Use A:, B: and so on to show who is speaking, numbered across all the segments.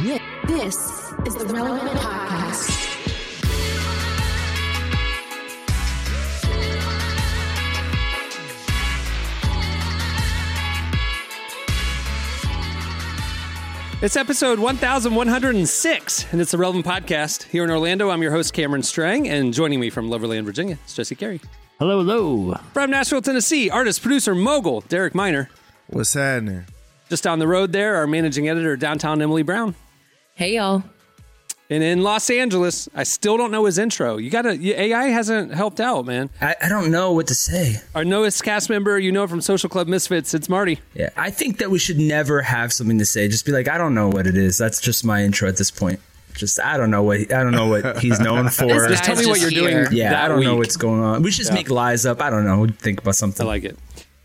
A: This is the Relevant Podcast.
B: It's episode 1106, and it's the Relevant Podcast. Here in Orlando, I'm your host, Cameron Strang, and joining me from Loverland, Virginia, is Jesse Carey.
C: Hello, hello.
B: From Nashville, Tennessee, artist, producer, mogul, Derek Minor.
D: What's happening?
B: Just down the road there, our managing editor, downtown Emily Brown.
E: Hey, y'all.
B: And in Los Angeles, I still don't know his intro. You gotta, AI hasn't helped out, man.
F: I, I don't know what to say.
B: Our newest cast member, you know from Social Club Misfits, it's Marty.
F: Yeah, I think that we should never have something to say. Just be like, I don't know what it is. That's just my intro at this point. Just I don't know what I don't know what he's known for.
B: Just tell me
E: guy's
B: what you're
E: just
B: doing.
F: yeah,
B: that
F: I don't know what's going on. We should just make lies up. I don't know. Think about something.
B: I like it.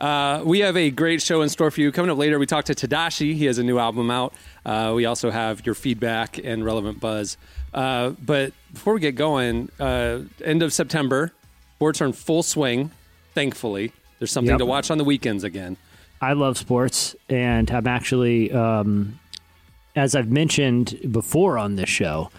B: Uh, we have a great show in store for you. Coming up later, we talk to Tedashii. He has a new album out. Uh, we also have your feedback and relevant buzz. Uh, but before we get going, uh, end of September, sports are in full swing. Thankfully, there's something
C: Yep.
B: to watch on the weekends again.
C: I love sports, and I'm actually, um, as I've mentioned before on this show,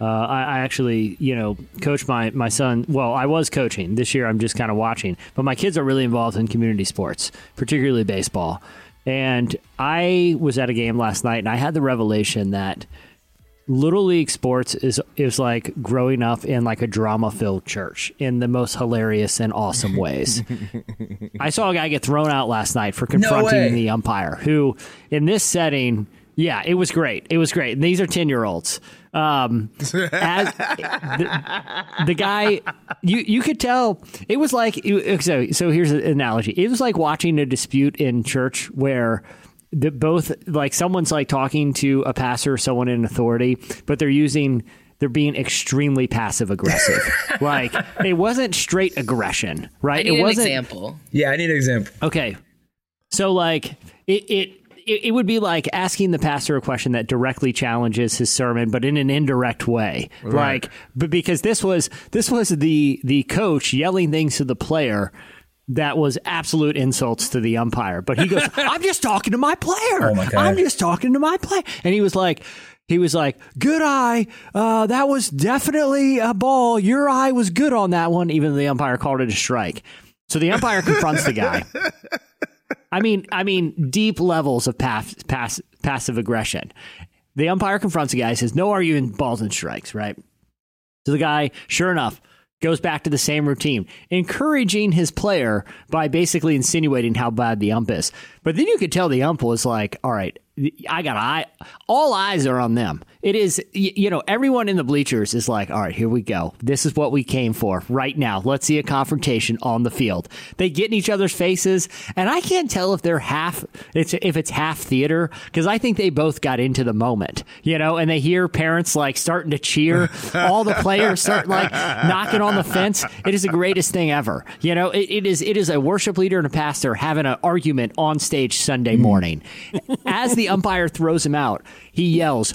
C: uh, I, I actually, you know, coach my my son. Well, I was coaching this year. I'm just kind of watching, but my kids are really involved in community sports, particularly baseball. And I was at a game last night, and I had the revelation that Little League sports is is like growing up in like a drama filled church in the most hilarious and awesome ways. I saw a guy get thrown out last night for confronting the umpire, who in this setting, yeah, it was great. It was great. And these are ten year olds. Um, as, the, the guy, you you could tell it was like so. So here's an analogy. It was like watching a dispute in church where the both like someone's like talking to a pastor or someone in authority, but they're using they're being extremely passive aggressive. like it wasn't straight aggression,
E: I
C: right?
E: need
C: it
E: an
C: wasn't
E: example.
F: yeah, I need an example.
C: Okay. So like it, it it it would be like asking the pastor a question that directly challenges his sermon, but in an indirect way. Like, but because this was this was the the coach yelling things to the player that was absolute insults to the umpire. But he goes, "I'm just talking to my player.
F: Oh my
C: I'm just talking to my player." And he was like. He was like, "Good eye. Uh, that was definitely a ball. Your eye was good on that one." Even though the umpire called it a strike. So the umpire confronts the guy. I mean, I mean, deep levels of pass, pass, passive aggression. The umpire confronts the guy, says, "No arguing balls and strikes." Right. So the guy, sure enough, goes back to the same routine, encouraging his player by basically insinuating how bad the ump is. But then you could tell the ump was like, "All right, I got eye. All eyes are on them. It is, you know, everyone in the bleachers is like, all right, here we go. This is what we came for right now. Let's see a confrontation on the field. They get in each other's faces, and I can't tell if they're half, it's if it's half theater because I think they both got into the moment, you know, and they hear parents like starting to cheer, all the players start like knocking on the fence. It is the greatest thing ever. You know, it, it is it is a worship leader and a pastor having an argument on stage Sunday mm. morning. As the umpire throws him out, he yells,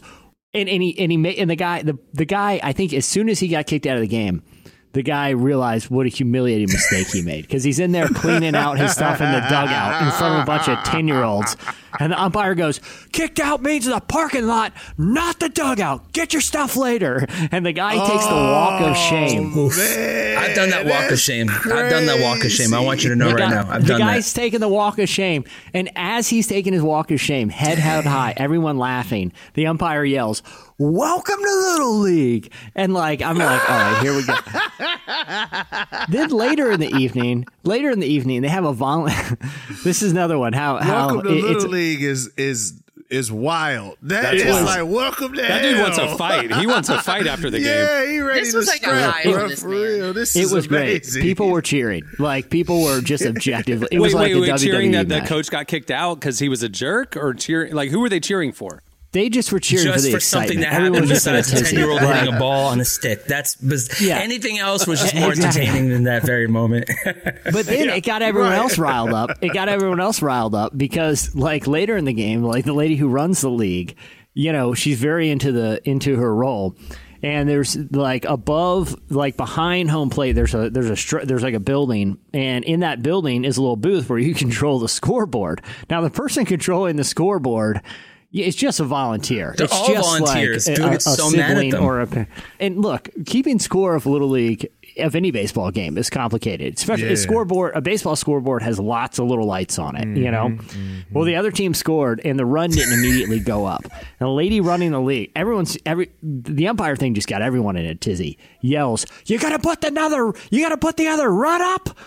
C: and, and he and he and the guy the the guy I think as soon as he got kicked out of the game. The guy realized what a humiliating mistake he made because he's in there cleaning out his stuff in the dugout in front of a bunch of 10 year olds. And the umpire goes, Kicked out means the parking lot, not the dugout. Get your stuff later. And the guy takes the walk of oh, shame.
F: I've done that walk of shame. I've done that walk of shame. I want you to know
C: The
F: right
C: guy-
F: now. I've
C: the
F: done
C: guy's
F: that.
C: taking the walk of shame, and as he's taking his walk of shame, head held high, everyone laughing. The umpire yells, "Welcome to Little League!" And like I'm like, all right, here we go. then later in the evening, later in the evening, they have a vol. this is another one. How how
D: to
C: it-
D: Little
C: it's
D: League is is is wild. That
B: That
D: is
B: is-
D: like welcome to
B: That dude wants a fight. He wants a fight after the game.
D: Yeah, he ready
E: This
D: to
E: was like a
D: scrap,
E: high
D: bro,
E: for this
D: for real. This
C: it
D: is
C: was great. People were cheering. Like people were just objectively. It
B: wait,
C: was like
B: wait,
C: the
B: wait! Cheering
C: WWE
B: that the coach got kicked out because he was a jerk, or cheering like who were they cheering for?
C: They just were cheering
F: Just
C: for the
F: for something
C: excitement.
F: that
C: Everyone
F: happened
C: was just in a
F: besides a 10 year old
C: Right.
F: hitting a ball on a stick. That's
C: Yeah.
F: anything else was just more
C: Exactly.
F: entertaining than that very moment.
C: But then it got everyone else riled up. It got everyone else riled up because, like later in the game, like the lady who runs the league, you know, she's very into the into her role. And there's like above, like behind home plate, there's a there's a str- there's like a building, and in that building is a little booth where you control the scoreboard. Now, the person controlling the scoreboard Yeah, it's just a volunteer.
F: They're
C: it's
F: all
C: just
F: volunteers.
C: Like a,
F: so
C: sibling. Or a, and look, keeping score of little league of any baseball game is complicated. Especially a scoreboard, a baseball scoreboard has lots of little lights on it. You know.
F: Mm-hmm,
C: Well, the other team scored, and the run didn't immediately go up. And the lady running the league, everyone's every the umpire thing just got everyone in a tizzy. Yells, "You got to put another! You got to put the other run up!"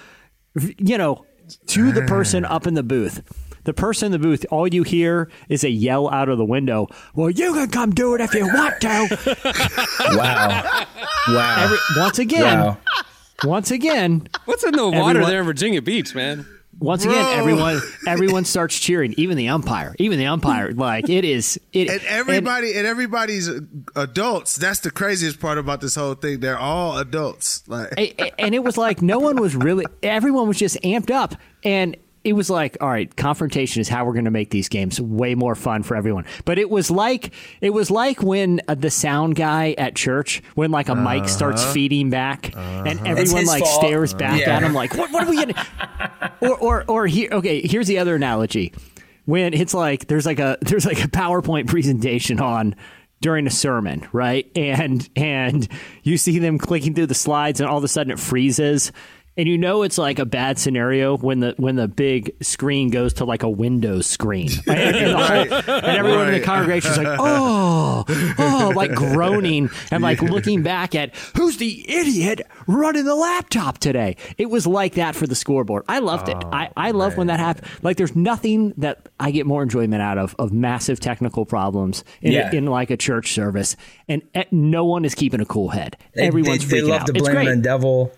C: you know, to the person up in the booth. The person in the booth, all you hear is a yell out of the window. Well, you can come do it if you want to.
F: Wow. Wow.
C: Every, once again,
F: wow.
C: once again,
B: What's in the water
C: Everyone-
B: there in Virginia Beach, man?
C: once again, everyone everyone starts cheering. Even the umpire. Even the umpire. Like it is. It
D: And everybody and, everybody's adults. That's the craziest part about this whole thing. They're all adults. Like
C: A- a- and it was like no one was really everyone was just amped up and it was like all right confrontation is how we're going to make these games way more fun for everyone but it was like it was like when uh, the sound guy at church when like a mic starts feeding back and everyone like
F: fault.
C: stares back
F: Yeah.
C: at him like what, what are we getting or or or here okay here's the other analogy when it's like there's like a there's like a PowerPoint presentation on during a sermon, right? And and you see them clicking through the slides and all of a sudden it freezes. And you know it's like a bad scenario when the when the big screen goes to like a Windows screen, and, and whole- and everyone in the congregation is like, oh, oh, like groaning and like looking back at who's the idiot running the laptop today. It was like that for the scoreboard. I loved it. I, I love when that happens. Like there's nothing that I get more enjoyment out of of massive technical problems in,
F: Yeah.
C: in like a church service, and eh, no one is keeping a cool head.
F: They,
C: Everyone's
F: they, they
C: freaking
F: love
C: out.
F: to
C: it's
F: blame the devil.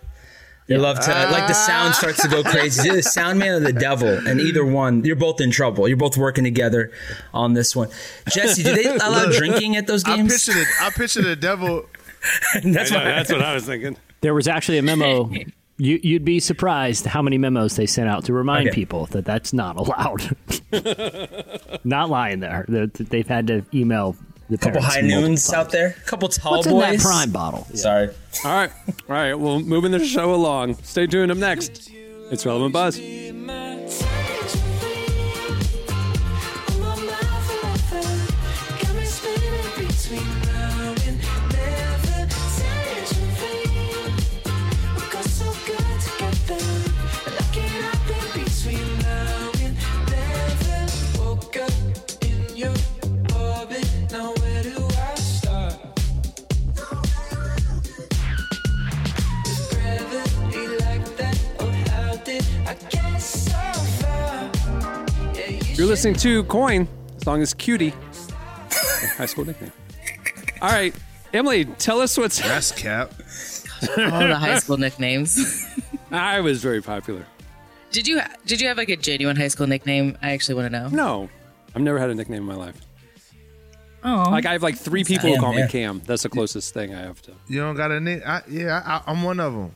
F: They love to like the sound ah. starts to go crazy. You're the sound man or the devil, and either one, you're both in trouble. You're both working together on this one. Jesse, do they allow drinking at those
D: I
F: games?
D: picture the I picture the devil.
F: That's
B: I
F: what
B: that's what I was thinking.
C: There was actually a memo. You, you'd be surprised how many memos they sent out to remind
F: Okay.
C: people that that's not allowed. not lying there. They've had to email the
F: couple high
C: multiple
F: noons
C: times.
F: out there. A couple tall
C: What's
F: boys.
C: in that prime bottle?
F: Sorry.
B: All right. All right. Well, moving the show along. Stay tuned. Up next, it's Relevant Buzz. You're listening to Coin. The song is Cutie. High school nickname. All right. Emily, tell us what's.
D: That's cap.
E: All the high school nicknames.
B: I was very popular.
E: Did you did you have like a genuine high school nickname? I actually want to know.
B: No, I've never had a nickname in my life.
E: Oh,
B: Like I have like three people who
F: Cam,
B: call me. Cam. That's the closest thing I have to.
D: You don't got a nick. I, yeah, I, I'm one of them.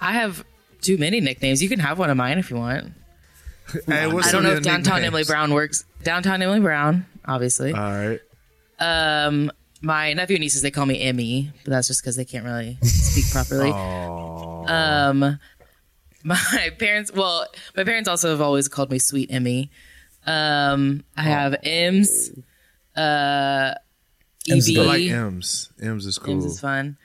E: I have too many nicknames. You can have one of mine if you want.
D: Hey, what's
E: I don't know if downtown
D: nicknames?
E: Emily Brown works. Downtown Emily Brown, obviously.
D: All right.
E: Um, my nephew and nieces they call me Emmy, but that's just because they can't really speak properly. Um, my parents, well, my parents also have always called me Sweet Emmy. Um, I have M's, uh,
F: M's is
E: EB.
D: I like M's. M's is cool.
E: M's is fun.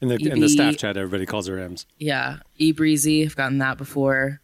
B: In the in the staff chat, everybody calls her M's.
E: Yeah, E Breezy. I've gotten that before.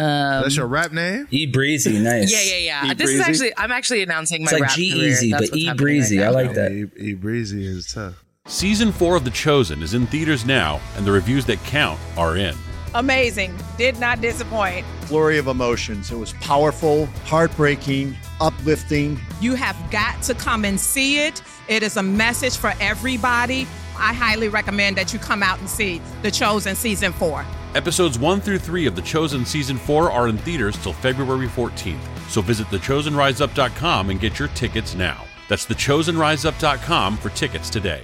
D: Um, That's your rap name?
F: E breezy, nice.
E: Yeah, yeah, yeah.
B: E
E: this is actually I'm actually announcing my
F: It's like
E: rap
F: G
E: career.
F: Easy, but E breezy.
E: right
F: I like that.
D: E, Breezy is tough.
G: Season 4 of The Chosen is in theaters now, and the reviews that count are in.
H: amazing. Did not disappoint.
I: flurry of emotions. It was powerful, heartbreaking, uplifting.
H: You have got to come and see it. It is a message for everybody. I highly recommend that you come out and see The Chosen Season 4.
G: Episodes 1 through 3 of The Chosen Season 4 are in theaters till February 14th, so visit thechosenriseup.com and get your tickets now. That's thechosenriseup.com for tickets today.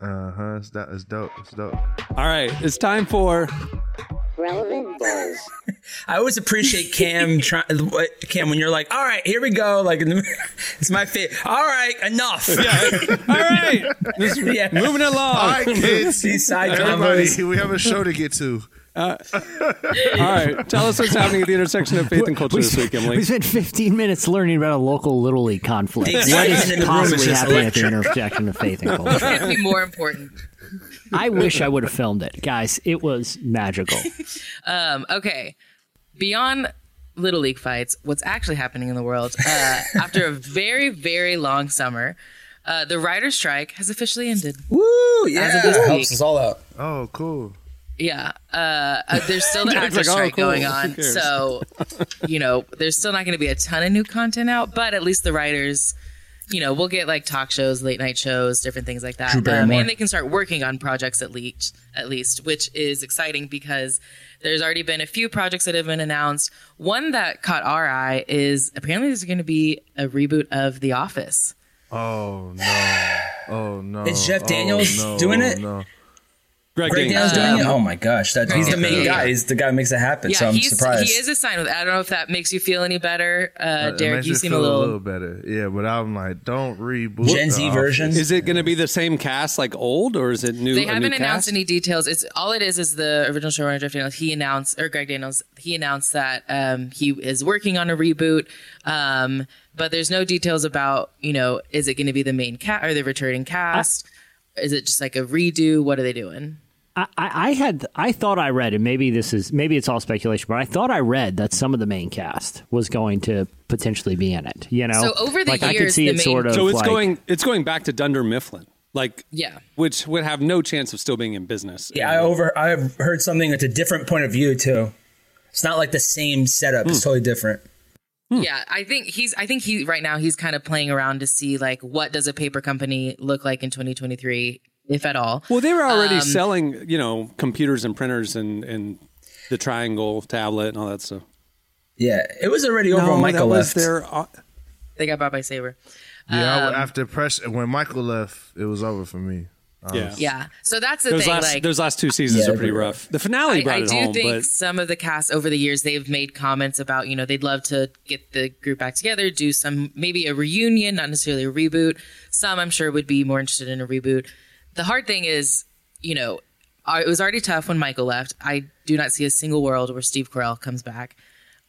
D: Uh huh. It's, that, it's dope. It's dope.
B: All right, it's time for
J: Relevant Buzz.
F: I always appreciate Cam. Try, Cam, when you're like, "All right, here we go," like it's my favorite. All right, enough.
B: yeah. All right, just
F: Yeah.
B: moving along.
D: All right, kids.
F: Side
D: Everybody, we have a show to get to.
B: All right, tell us what's happening at the intersection of faith and culture
C: we,
B: this week, Emily.
C: we spent 15 minutes learning about a local little league conflict.
F: The
C: What
F: excitement
C: is
F: in the room is
C: possibly happening at the intersection of faith and
E: It's
C: culture?
E: gonna be more important.
C: I wish I would have filmed it, guys. It was magical.
E: Um, okay. Beyond Little League fights, what's actually happening in the world? Uh, after a very, very long summer, uh, the writer's strike has officially ended.
F: Woo! Yeah,
E: As of this
F: helps us all out.
D: Oh, cool.
E: Yeah. Uh, uh, there's still the
B: It's
E: actor
B: like, oh,
E: strike
B: cool.
E: going on. So, you know, there's still not going to be a ton of new content out, but at least the writers, you know, we'll get like talk shows, late night shows, different things like that.
F: Drew Barrymore.
E: and they can start working on projects at least, at least, which is exciting because there's already been a few projects that have been announced. One that caught our eye is apparently there's going to be a reboot of The Office.
D: Oh no. Oh no.
F: Is Jeff
D: Oh,
F: Daniels
D: no.
F: doing it?
D: No.
B: Greg,
F: Greg
B: Daniels.
F: Daniels doing it? Oh my gosh, that, he's the main
E: Yeah.
F: guy. He's the guy who makes it happen.
E: Yeah,
F: so I'm
E: he's,
F: surprised.
E: he is a sign with. I don't know if that makes you feel any better, uh,
D: It
E: Derek. You
D: me
E: seem a
D: feel
E: little
D: better. Yeah, but I'm like, don't reboot.
F: Gen
D: The
F: Z
D: Office.
F: version.
B: Is it going to be the same cast like old, or is it new?
E: They haven't
B: new
E: announced
B: cast?
E: any details. It's all it is is the original showrunner Jeff Daniels. He announced or Greg Daniels. He announced that um, he is working on a reboot, um, but there's no details about you know is it going to be the main cast or the returning cast? is it just like a redo? What are they doing?
C: I, I I had I thought I read, and maybe this is maybe it's all speculation, but I thought I read that some of the main cast was going to potentially be in it. You know,
E: So over the
C: like I could
E: years,
C: see
E: the
C: it
E: main-
C: sort of
B: So it's
C: like,
B: going. It's going back to Dunder Mifflin, like
E: Yeah.
B: which would have no chance of still being in business.
F: Yeah, I over I've heard something that's a different point of view too. It's not like the same setup.
B: Hmm.
F: It's totally different.
E: Yeah, I think he's. I think he right now he's kind of playing around to see like what does a paper company look like in 2023, if at all.
B: Well, they were already
E: Um,
B: selling, you know, computers and printers and and the Triangle tablet and all that stuff.
F: Yeah, it was already over
B: no,
F: when Michael left.
B: their. Uh,
E: They got bought by Sabre.
D: Yeah,
E: Um,
D: after press when Michael left, it was over for me.
B: yeah.
E: Yeah, so that's the
B: Those
E: thing.
B: last,
E: like
B: those last two seasons
F: Yeah,
B: are pretty rough. The finale
E: I,
B: brought
E: I
B: it
E: do
B: home,
E: think
B: but
E: some of the cast over the years they've made comments about you know they'd love to get the group back together, do some maybe a reunion, not necessarily a reboot. Some I'm sure would be more interested in a reboot. The hard thing is, you know, it was already tough when Michael left. I do not see a single world where Steve Carell comes back.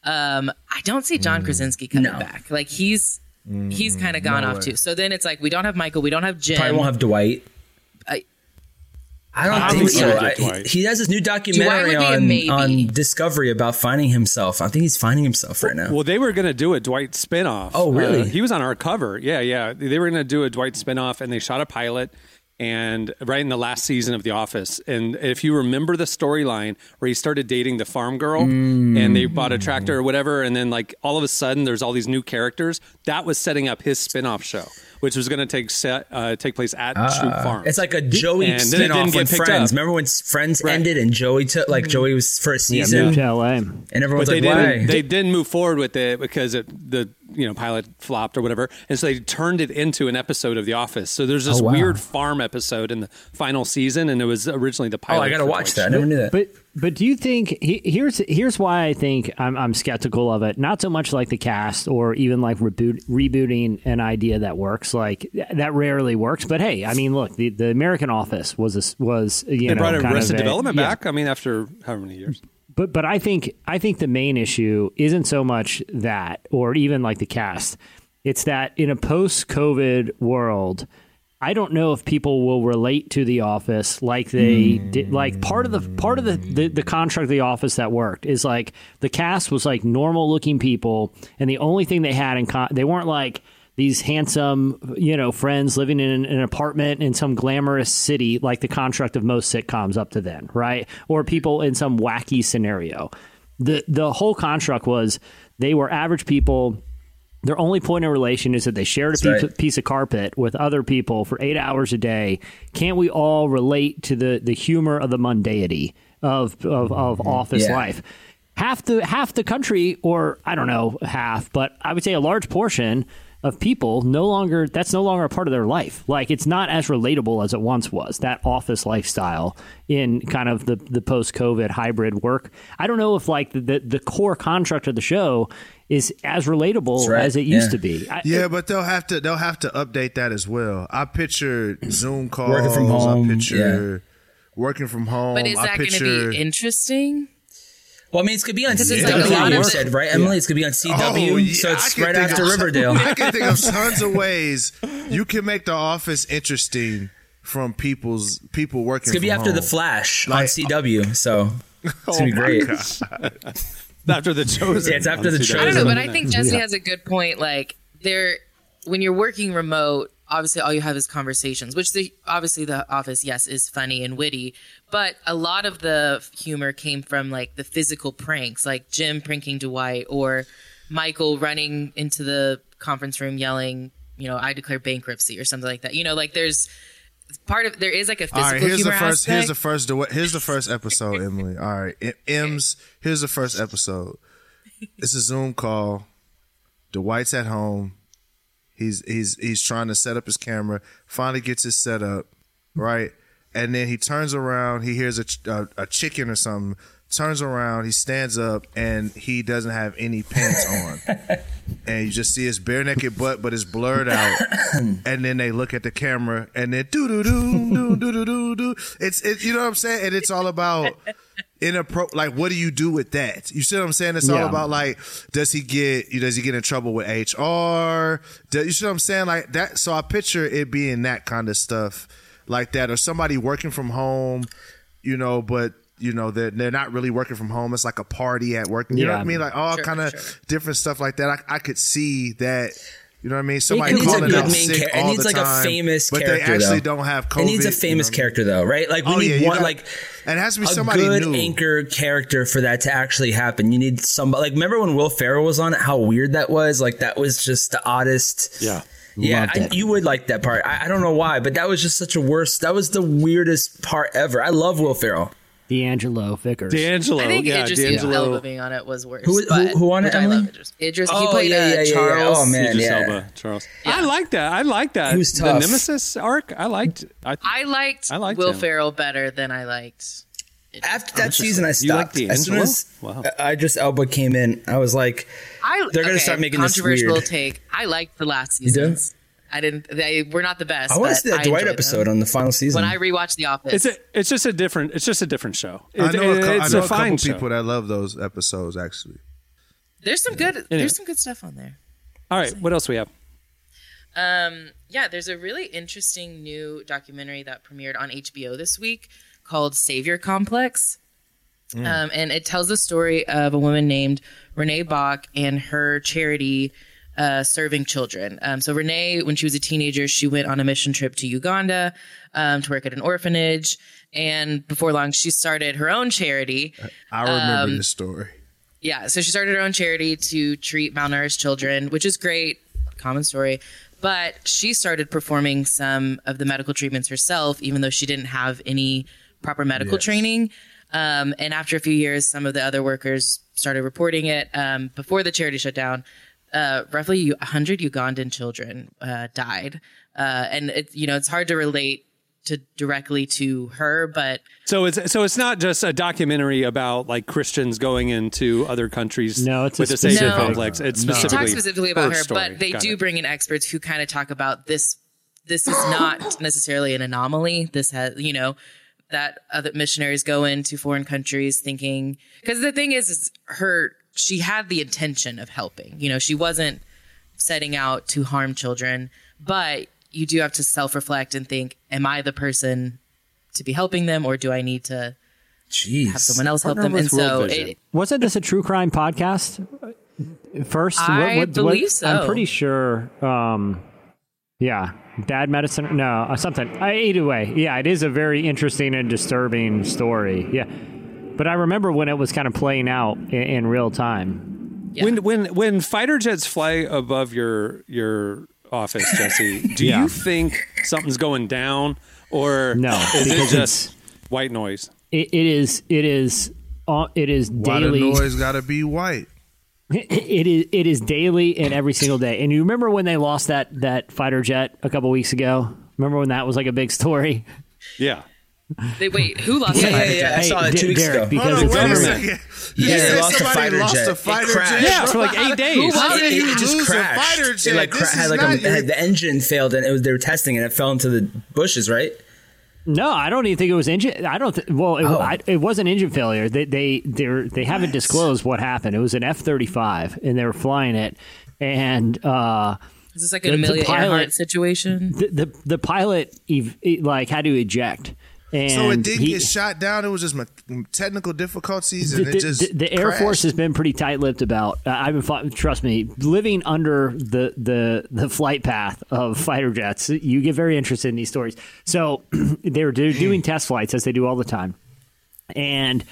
E: Um, I don't see John Krasinski coming
F: No.
E: back. Like he's he's kind of gone
D: no
E: off
D: way.
E: too. So then it's like we don't have Michael, we don't have Jim.
F: Probably won't have Dwight.
E: I-
F: I don't
B: I
F: think so.
B: never
F: I, he has this new documentary
E: would be a
F: on on Discovery about finding himself. I think he's finding himself right now.
B: well, they were going to do a Dwight spinoff.
F: Oh, really?
B: Uh, he was on our cover. Yeah, yeah. They were going to do a Dwight spinoff, and they shot a pilot. And right in the last season of The Office, and if you remember the storyline where he started dating the farm girl, and they bought a tractor or whatever, and then like all of a sudden there's all these new characters. That was setting up his spinoff show, which was going to take set uh, take place at Schrute Farm.
F: It's like a Joey
B: And then it
F: spinoff
B: get
F: when Friends.
B: up.
F: Remember when Friends
B: Right.
F: ended and Joey took like Joey was for a
C: yeah,
F: season,
C: moved to LA.
F: and
B: but
F: everyone's
B: they
F: like,
B: didn't.
F: "Why?"
B: They didn't move forward with it because it, the you know pilot flopped or whatever, and so they turned it into an episode of The Office. So there's oh, this
F: Oh, wow.
B: weird farm episode in the final season, and it was originally the
F: oh,
B: pilot.
F: I gotta watch
B: Dwight
F: that. I
B: Schrute.
F: never knew that.
C: But but do you think he, here's here's why I think I'm I'm skeptical of it. Not so much like the cast or even like reboot rebooting an idea that works. Like that rarely works. But hey, I mean, look, the, the American Office was a, was you
B: They
C: know
B: brought
C: kind
B: Arrested
C: of a-
B: Development
C: yeah.
B: back. I mean, after however many years.
C: But but I think I think the main issue isn't so much that or even like the cast. It's that in a post-COVID world, I don't know if people will relate to the office like they hmm. did. Like part of the part of the, the the contract of the office that worked is like the cast was like normal looking people, and the only thing they had in con- they weren't like these handsome you know friends living in an, an apartment in some glamorous city like the contract of most sitcoms up to then, right? Or people in some wacky scenario. The the whole construct was they were average people their only point of relation is that they shared a piece,
F: right.
C: piece of carpet with other people for eight hours a day. Can't we all relate to the, the humor of the mundanity of of, of mm-hmm. office
F: Yeah.
C: life? Half the half the country, or I don't know, half, but I would say a large portion of people no longer that's no longer a part of their life. Like it's not as relatable as it once was. That office lifestyle in kind of the the post COVID hybrid work. I don't know if like the, the the core contract of the show is as relatable
F: right.
C: as it used
F: Yeah.
C: to be. I,
D: Yeah, but they'll have to they'll have to update that as well. I picture Zoom calls.
F: Working from home,
D: I picture working from home.
E: But is
D: I
E: that going to be interesting?
F: Well, I mean, it's gonna be on
E: Because
F: CW.
E: it's like a
F: you said right, Emily. It's gonna be on CW,
D: Oh, yeah,
F: so it's right after
D: of-
F: Riverdale.
D: I can think of tons of ways you can make the office interesting from people's people working.
F: It's gonna be
D: from
F: after the. Flash
D: Like-
F: on CW, so it's gonna be
B: Oh
F: great.
B: After the chosen.
F: Yeah, it's after the
B: on CW.
E: I don't know, but I think Jesse has a good point. Like there, when you're working remote, obviously all you have is conversations. Which the obviously the office, yes, is funny and witty, but a lot of the humor came from like the physical pranks, like Jim pranking Dwight or Michael running into the conference room yelling, you know, "I declare bankruptcy" or something like that. You know, like there's part of there is like a physical
D: All right, here's
E: humor
D: the first.
E: aspect.
D: Here's the first. Here's the first episode, Emily. All right, M's. Here's the first episode. It's a Zoom call. Dwight's at home. He's he's he's trying to set up his camera. Finally gets his set up, right, and then he turns around. He hears a a, a chicken or something. Turns around. He stands up, and he doesn't have any pants on. and you just see his bare naked butt, but it's blurred out. and then they look at the camera, and then do do do do do do do. It's it. You know what I'm saying? And it's all about inappro. Like, what do you do with that? You see what I'm saying? It's all about like, does he get you does he get in trouble with HR? Do, you see what I'm saying? Like that. So I picture it being that kind of stuff, like that, or somebody working from home, you know, but. You know they're they're not really working from home. It's like a party at work. You know what I mean? Like all
E: Sure,
D: kind of
E: sure.
D: different stuff like that. I, I could see that. You know what I mean? Somebody
F: It needs a
D: calling
F: good
D: out
F: main
D: sick
F: character. It
D: all
F: needs
D: the
F: like a
D: time,
F: famous
D: but
F: character.
D: they actually
F: though.
D: don't have COVID.
F: It needs a
D: you
F: famous
D: know?
F: character though, right? Like we
D: Oh,
F: need
D: yeah,
F: one
D: got-
F: like
D: and it has to be
F: a
D: somebody
F: good
D: new.
F: anchor character for that to actually happen. You need somebody like remember when Will Ferrell was on it? How weird that was. Like that was just the oddest.
B: Yeah.
F: Yeah, I, you would like that part. I, I don't know why, but that was just such a worst. That was the weirdest part ever. I love Will Ferrell.
C: D'Angelo Vickers.
B: D'Angelo.
E: I think
B: yeah,
E: Idris
B: D'Angelo.
E: Elba being on it was worse.
F: Who- who- who on it,
E: which I
F: Emily?
E: love Idris. Idris he
F: Oh,
E: played
F: yeah,
E: uh,
F: yeah, yeah, yeah.
E: Charles.
F: Oh, man.
B: Idris
F: yeah.
B: Elba, Charles. I like that. I like that.
F: He was
B: The. Nemesis arc. I liked. I,
E: I liked,
B: I liked
E: Will
B: him.
E: Ferrell better than I liked.
F: After that season, I stopped.
B: You like
F: stopped. as soon as
B: Wow.
F: Idris Elba came in, I was like,
E: I,
F: They're gonna
E: okay,
F: start making this
E: controversial take. I liked the last
F: do?
E: Seasons. I didn't. They were not the best.
F: I want to see that
E: I
F: Dwight episode
E: them.
F: on the final season.
E: When I rewatched The Office,
B: it's a, it's just a different. It's just a different show.
D: I
B: It-
D: know, a, cou- I
B: it's
D: know
B: a
D: a
B: fine
D: couple
B: show.
D: people that love those episodes. Actually,
E: there's some good.
B: Anyway.
E: There's some good stuff on there.
B: All right. What else we have?
E: Um, yeah, there's a really interesting new documentary that premiered on HBO this week called Savior Complex. Um, and it tells the story of a woman named Renee Bach and her charity uh, serving children. Um, so Renee, when she was a teenager, she went on a mission trip to Uganda um, to work at an orphanage. And before long, she started her own charity.
D: I remember
E: Um,
D: this story.
E: Yeah, so she started her own charity to treat malnourished children, which is great, common story. But she started performing some of the medical treatments herself, even though she didn't have any proper medical
D: Yes.
E: training. Um, and after a few years, some of the other workers started reporting it. Um, before the charity shut down, uh, roughly 100 Ugandan children uh, died. Uh, and it, you know, it's hard to relate to directly to her, but
B: So it's so it's not just a documentary about like Christians going into other countries.
C: No, it's a
B: with the Savior
C: specific-
B: complex. It's
D: No.
E: It
B: specifically
E: talks specifically about her,
B: story.
E: but they
B: Got
E: do
B: it.
E: bring in experts who kind of talk about this. This is not necessarily an anomaly. This has, you know, that other missionaries go into foreign countries thinking because the thing is, is her she had the intention of helping. You know, she wasn't setting out to harm children, but you do have to self reflect and think: Am I the person to be helping them, or do I need to
F: Jeez.
E: have someone else help them? And so it,
C: Wasn't this a true crime podcast? First,
E: I believe so.
C: I'm pretty sure. Um, yeah, Dad Medicine. No, uh, something. I, either way, yeah, it is a very interesting and disturbing story. Yeah, but I remember when it was kind of playing out in, in real time.
E: Yeah.
B: When when when fighter jets fly above your your office, Jesse, do
C: Yeah.
B: you think something's going down, or
C: No,
B: is it just white noise?
C: It, it is. It is. Uh, it is
D: Why the
C: daily.
D: noise got to be white?
C: It is it is daily and every single day. And you remember when they lost that that fighter jet a couple weeks ago? Remember when that was like a big story?
B: Yeah,
E: they wait. Who lost
F: Yeah,
E: the
F: yeah,
E: fighter
F: yeah.
E: jet?
F: I saw that
C: D-
F: two weeks
C: Derek,
F: ago.
C: because
D: Hold on,
C: it's
D: wait a
C: government.
D: second. You
F: Yeah,
D: said
F: they lost a fighter
D: lost
F: jet.
D: a
F: It crashed.
D: jet.
B: yeah, for like eight days.
E: Who was
D: How
E: it?
D: did
F: it,
D: you
F: it just
D: lose a
F: crashed.
D: fighter
F: It like cra- had like a,
D: your-
F: had, the engine failed and it was they were testing and It fell into the bushes, right?
C: No, I don't even think it was engine. I don't. Th- well, it,
F: Oh.
C: I, it wasn't engine failure. They they they they haven't disclosed what happened. It was an F thirty five, and they were flying it, and uh,
E: Is this like
C: The-
E: an
C: the
E: Amelia
C: pilot-
E: Earhart situation?
C: the, the the pilot ev- like had to eject. And
D: So it did
C: he-
D: get shot down. It was just technical difficulties,
C: the,
D: and it just
C: the- the Air? Force has been pretty tight-lipped about. Uh, I've been trust me, living under the the the flight path of fighter jets. You get very interested in these stories. So they were do, doing test flights as they do all the time, and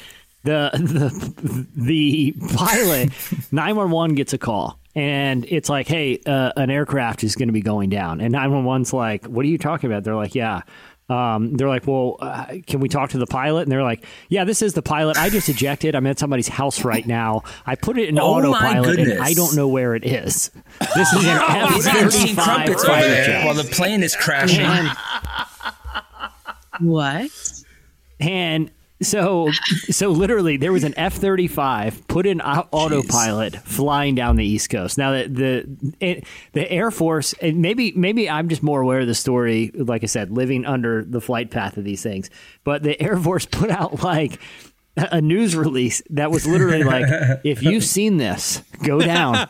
C: the the the pilot nine one one gets a call. And it's like, hey, uh, an aircraft is going to be going down. And 911's like, what are you talking about? They're like, yeah. Um, they're like, well, uh, can we talk to the pilot? And they're like, yeah, this is the pilot. I just ejected. I'm at somebody's house right now. I put it in
F: Oh
C: autopilot, and. I don't know where it is. This is an
F: He's been seeing
C: F-35
F: crumpets over
C: fighter
F: there
C: jet.
F: while the plane is crashing.
E: What?
C: And so, so literally, there was an F thirty five put in au- autopilot flying down the East Coast. Now, the the it, the Air Force, and maybe maybe I'm just more aware of the story. Like I said, living under the flight path of these things, but the Air Force put out like a news release that was literally like, "If you've seen this, go down."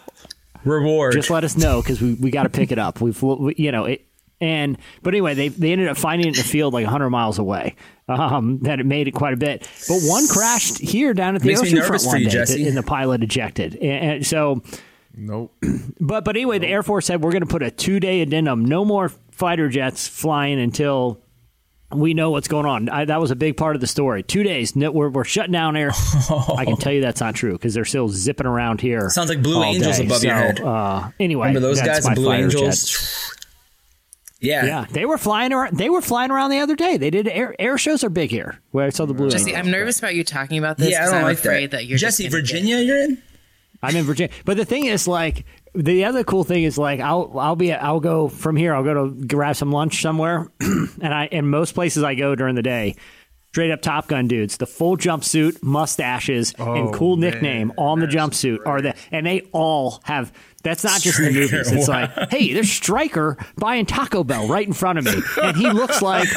F: Reward.
C: just let us know because we, we got to pick it up. We've we, you know it. And but anyway, they they ended up finding it in the field like 100 miles away. Um, that it made it quite a bit. But one crashed here down at the
F: Makes me
C: ocean
F: nervous
C: front
F: for
C: one
F: you,
C: day,
F: Jesse.
C: and the pilot ejected. And, and so,
D: Nope.
C: but but anyway, the Air Force said we're going to put a two day addendum. No more fighter jets flying until we know what's going on. I, that was a big part of the story. Two days, no, we're, we're shutting down air. I can tell you that's not true because they're still zipping around here.
F: Sounds like Blue Angels
C: day.
F: above your head.
C: Uh, anyway,
F: Remember those
C: that's
F: guys,
C: my
F: Blue
C: Angels. jet.
F: Angels? Yeah.
C: Yeah, they were flying around. They were flying around the other day. They did air, air shows are big here. Where I saw the blue.
E: Jesse,
C: Angels.
E: I'm nervous about you talking about this
F: Yeah, I
E: because
F: don't
E: I'm
F: like
E: afraid
F: that.
E: that, you're just
F: Jesse,
E: gonna
F: Virginia, you're in?
C: I'm in Virginia, but the thing is, like, the other cool thing is, like, I'll I'll be I'll go from here. I'll go to grab some lunch somewhere, and I and most places I go during the day. Straight up Top Gun dudes, the full jumpsuit, mustaches, and oh, cool nickname on the jumpsuit are the, and they all have. That's not just in the
F: Stryker,
C: movies. It's
F: wow.
C: like, hey, there's Stryker buying Taco Bell right in front of me, and he looks like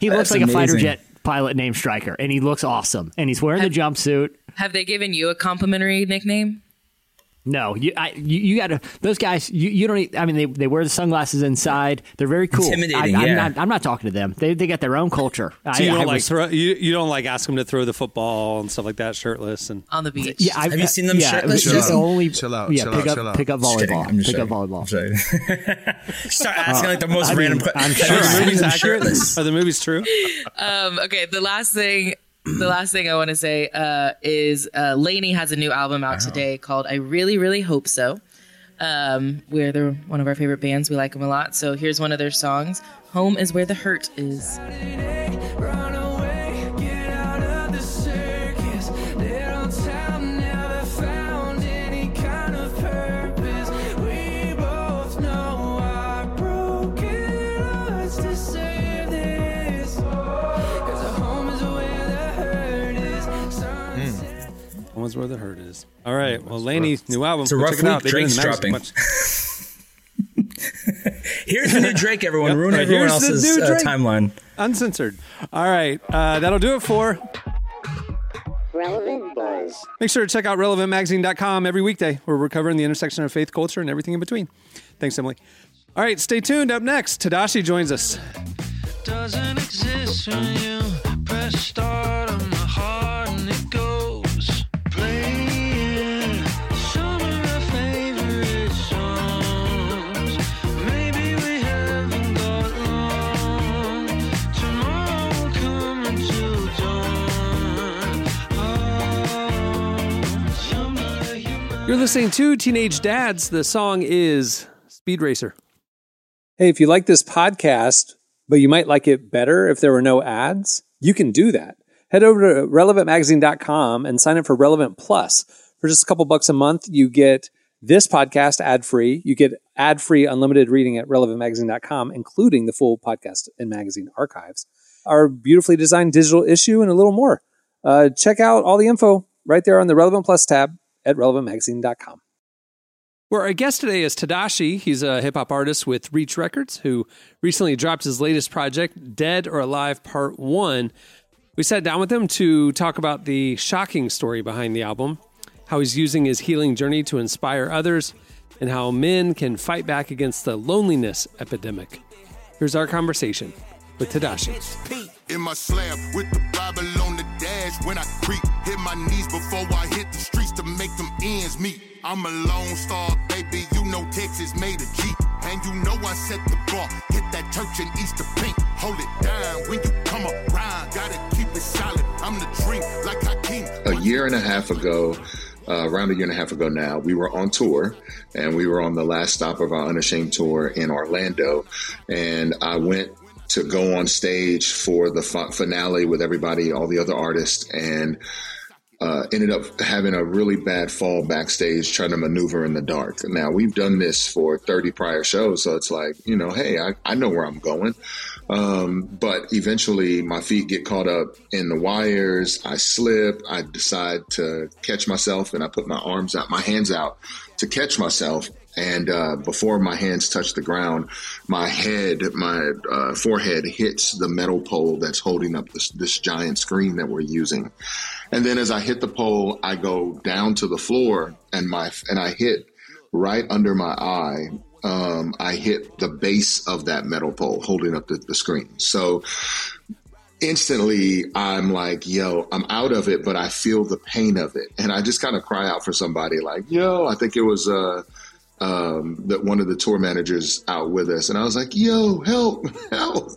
C: he looks
F: That's
C: like a fighter jet pilot named Stryker, and he looks awesome, and he's wearing the jumpsuit.
E: Have they given you a complimentary nickname?
C: No, you, I, you, you got to. Those guys, you, you don't. need- I mean, they, they wear the sunglasses inside. They're very cool.
F: Intimidating,
C: I, I'm
F: yeah.
C: not. I'm not talking to them. They, they got their own culture.
B: So you don't
C: I
B: like
C: was-
B: throw, you, you don't like ask them to throw the football and stuff like that shirtless and
E: On the beach.
C: Yeah, I,
F: Have you seen them
C: yeah,
F: shirtless,
C: it's
F: Jesse?
C: Only,
D: Chill out,
C: Yeah,
D: chill
C: pick
D: out,
C: up,
D: chill out.
C: pick up volleyball.
F: I'm just
C: Pick up volleyball.
F: I'm sorry. Start asking like the most
C: I mean,
F: random
C: I'm
F: questions.
C: sure.
B: Are the movies accurate? Are the movies true?
E: Um, okay, the last thing, the last thing I want to say uh, is uh, Lainey has a new album out today called "I Really, Really Hope So." Um, where they're one of our favorite bands. We like them a lot. So here's one of their songs. "Home is where the hurt is."
B: One's where the hurt is. All right. Well, Laney, new album.
F: It's a rough
B: check
F: week.
B: They've been in
F: Drake's dropping. Here's the new Drake, everyone.
B: Yep.
F: Ruin
B: Right,
F: everyone
B: here's the
F: else's
B: new
F: uh,
B: Drake.
F: timeline.
B: Uncensored. All right. Uh, that'll do it for.
J: Relevant Buzz.
B: Make sure to check out relevantmagazine.com every weekday where we're covering the intersection of faith, culture, and everything in between. Thanks, Emily. All right. Stay tuned. Up next, Tedashii joins us. You're listening to Teenage Dads. The song is Speed Racer. Hey, if you like this podcast, but you might like it better if there were no ads, you can do that. Head over to relevantmagazine.com and sign up for Relevant Plus. For just a couple bucks a month, you get this podcast ad free. You get ad free unlimited reading at relevantmagazine.com, including the full podcast and magazine archives, our beautifully designed digital issue, and a little more. Uh, check out all the info right there on the Relevant Plus tab at relevantmagazine.com. where our guest today is Tedashii. He's a hip hop artist with Reach Records who recently dropped his latest project, Dead or Alive Part 1. We sat down with him to talk about the shocking story behind the album, how he's using his healing journey to inspire others, and how men can fight back against the loneliness epidemic. Here's our conversation with Tedashii.
K: In my slab with the Bible on the dash when I creep, hit my knees before I make them ends meet. I'm a lone star, baby. You know Texas made a G, and you know I set the bar. Hit that church in Easter pink, hold it down when you come around. Gotta keep it solid. I'm the drink like Hakeem.
L: a year and a half ago, uh, around a year and a half ago now, we were on tour and we were on the last stop of our Unashamed tour in Orlando. And I went to go on stage for the finale with everybody, all the other artists, and uh, ended up having a really bad fall backstage trying to maneuver in the dark. Now, we've done this for 30 prior shows, so it's like, you know, hey, I, I know where I'm going. Um, but eventually my feet get caught up in the wires. I slip. I decide to catch myself and I put my arms out, my hands out to catch myself. And uh, before my hands touch the ground, my head, my uh, forehead hits the metal pole that's holding up this, this giant screen that we're using. And then as I hit the pole, I go down to the floor and my and I hit right under my eye. Um, I hit the base of that metal pole holding up the, the screen. So instantly I'm like, yo, I'm out of it, but I feel the pain of it. And I just kind of cry out for somebody like, yo, I think it was, uh, um, that one of the tour managers out with us. And I was like, yo, help, help.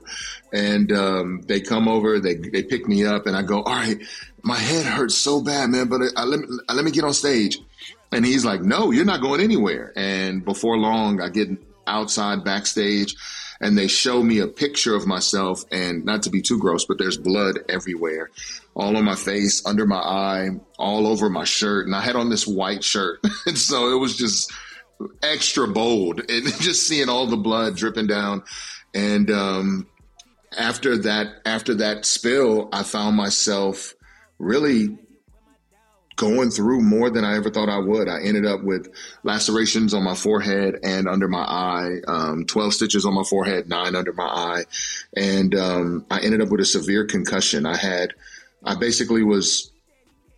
L: And, um, they come over, they, they pick me up and I go, all right, my head hurts so bad, man, but I, let, me, let me get on stage. And he's like, no, you're not going anywhere. And before long, I get outside backstage and they show me a picture of myself and not to be too gross, but there's blood everywhere, all on my face, under my eye, all over my shirt. And I had on this white shirt. and so it was just extra bold and just seeing all the blood dripping down. And, um, after that, after that spill, I found myself really going through more than I ever thought I would. I ended up with lacerations on my forehead and under my eye, um, 12 stitches on my forehead, nine under my eye. And, um, I ended up with a severe concussion. I had, I basically was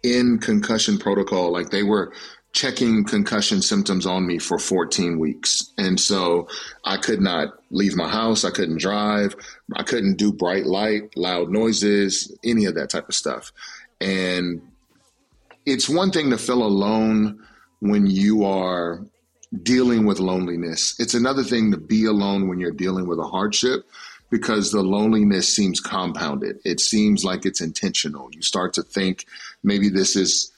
L: in concussion protocol. Like they were checking concussion symptoms on me for 14 weeks. And so I could not leave my house. I couldn't drive. I couldn't do bright light, loud noises, any of that type of stuff. And it's one thing to feel alone when you are dealing with loneliness. It's another thing to be alone when you're dealing with a hardship because the loneliness seems compounded. It seems like it's intentional. You start to think maybe this is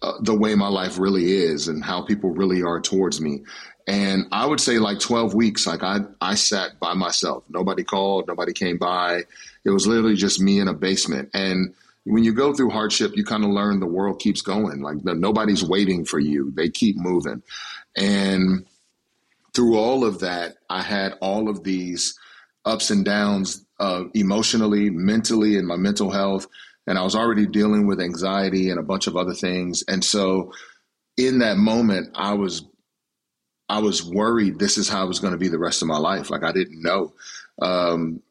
L: uh, the way my life really is and how people really are towards me. And I would say like 12 weeks, like I, I sat by myself. Nobody called, nobody came by. It was literally just me in a basement. And when you go through hardship, you kind of learn the world keeps going. Like nobody's waiting for you. They keep moving. And through all of that, I had all of these ups and downs uh, emotionally, mentally, and my mental health. And I was already dealing with anxiety and a bunch of other things. And so in that moment, I was I was worried this is how it was going to be the rest of my life. Like I didn't know. Um,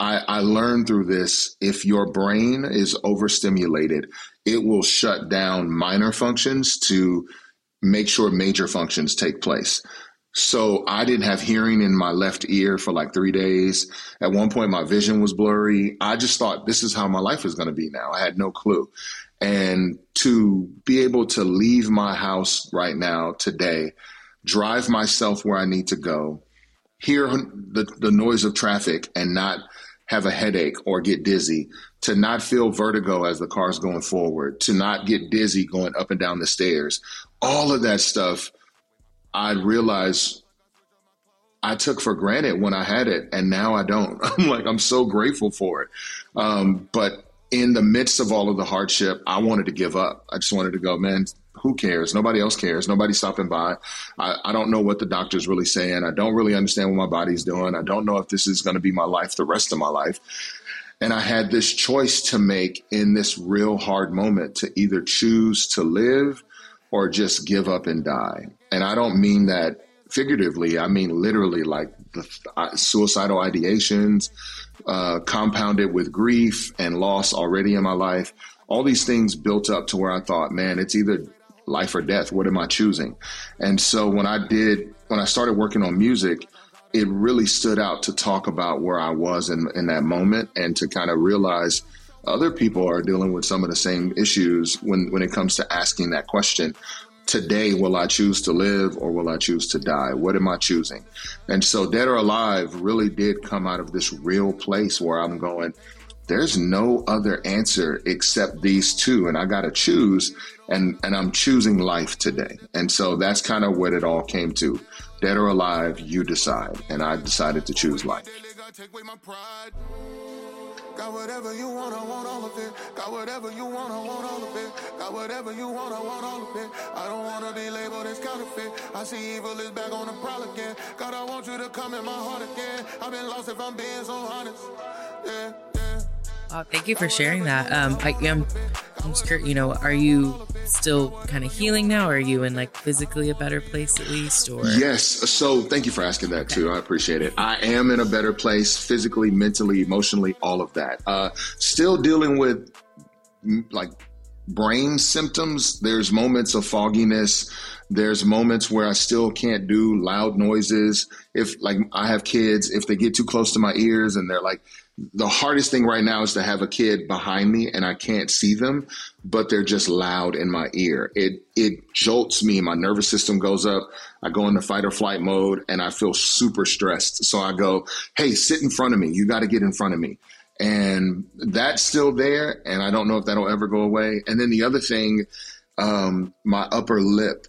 L: I, I learned through this if your brain is overstimulated, it will shut down minor functions to make sure major functions take place. So I didn't have hearing in my left ear for like three days. At one point, my vision was blurry. I just thought this is how my life is going to be now. I had no clue. And to be able to leave my house right now today, drive myself where I need to go, hear the, the noise of traffic and not have a headache or get dizzy, to not feel vertigo as the car's going forward, to not get dizzy going up and down the stairs. All of that stuff, I realized I took for granted when I had it, and now I don't. I'm like, I'm so grateful for it. Um, but in the midst of all of the hardship, I wanted to give up. I just wanted to go, man, who cares? Nobody else cares. Nobody's stopping by. I, I, don't know what the doctor's really saying. I don't really understand what my body's doing. I don't know if this is going to be my life the rest of my life. And I had this choice to make in this real hard moment to either choose to live or just give up and die. And I don't mean that figuratively, I mean literally, like the uh, suicidal ideations, uh, compounded with grief and loss already in my life. All these things built up to where I thought, man, it's either life or death. What am I choosing? And so when I did, when I started working on music, it really stood out to talk about where I was in, in that moment and to kind of realize other people are dealing with some of the same issues when, when it comes to asking that question. Today, will I choose to live or will I choose to die? What am I choosing? And so, Dead or Alive really did come out of this real place where I'm going, there's no other answer except these two, and I got to choose. And, and I'm choosing life today. And so that's kind of what it all came to. Dead or alive, you decide. And I decided to choose life.
K: Got whatever you want, I want all of it. Got whatever you want, I want all of it. Got whatever you want, I want all of it. I don't wanna be labeled as counterfeit. I see evil is back on the prowl again. God, I want you to come in my heart again. I've been lost if I'm being so honest. Yeah,
E: Oh, thank you for sharing that. Um, I, I'm, I'm just curious, you know, are you still kind of healing now? Or are you in like physically a better place at least? Or
L: Yes. So thank you for asking that too. I appreciate it. I am in a better place physically, mentally, emotionally, all of that. Uh, still dealing with like brain symptoms. There's moments of fogginess. There's moments where I still can't do loud noises. If like I have kids, if they get too close to my ears and they're like, the hardest thing right now is to have a kid behind me and I can't see them, but they're just loud in my ear. It it jolts me. My nervous system goes up. I go into fight or flight mode and I feel super stressed. So I go, hey, sit in front of me. You got to get in front of me. And that's still there. And I don't know if that'll ever go away. And then the other thing, um, my upper lip,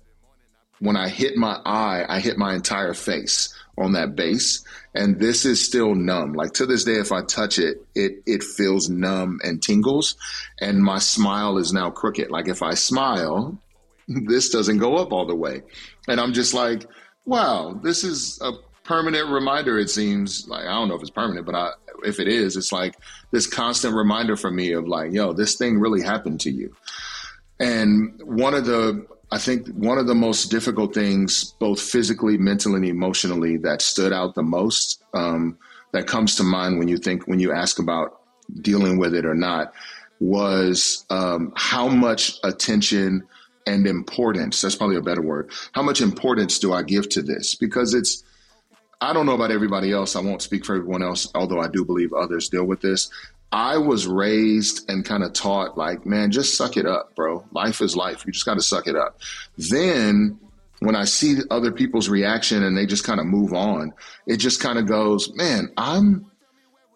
L: when I hit my eye, I hit my entire face on that base. And this is still numb. Like to this day, if I touch it, it, it feels numb and tingles. And my smile is now crooked. Like if I smile, this doesn't go up all the way. And I'm just like, wow, this is a permanent reminder. It seems like, I don't know if it's permanent, but I, if it is, it's like this constant reminder for me of like, yo, this thing really happened to you. And one of the, I think one of the most difficult things, both physically, mentally, and emotionally, that stood out the most, um, that comes to mind when you think, when you ask about dealing with it or not, was um, how much attention and importance, that's probably a better word, how much importance do I give to this? Because it's, I don't know about everybody else. I won't speak for everyone else, although I do believe others deal with this. I was raised and kind of taught like, man, just suck it up, bro. Life is life. You just got to suck it up. Then when I see other people's reaction and they just kind of move on, it just kind of goes, man, I'm,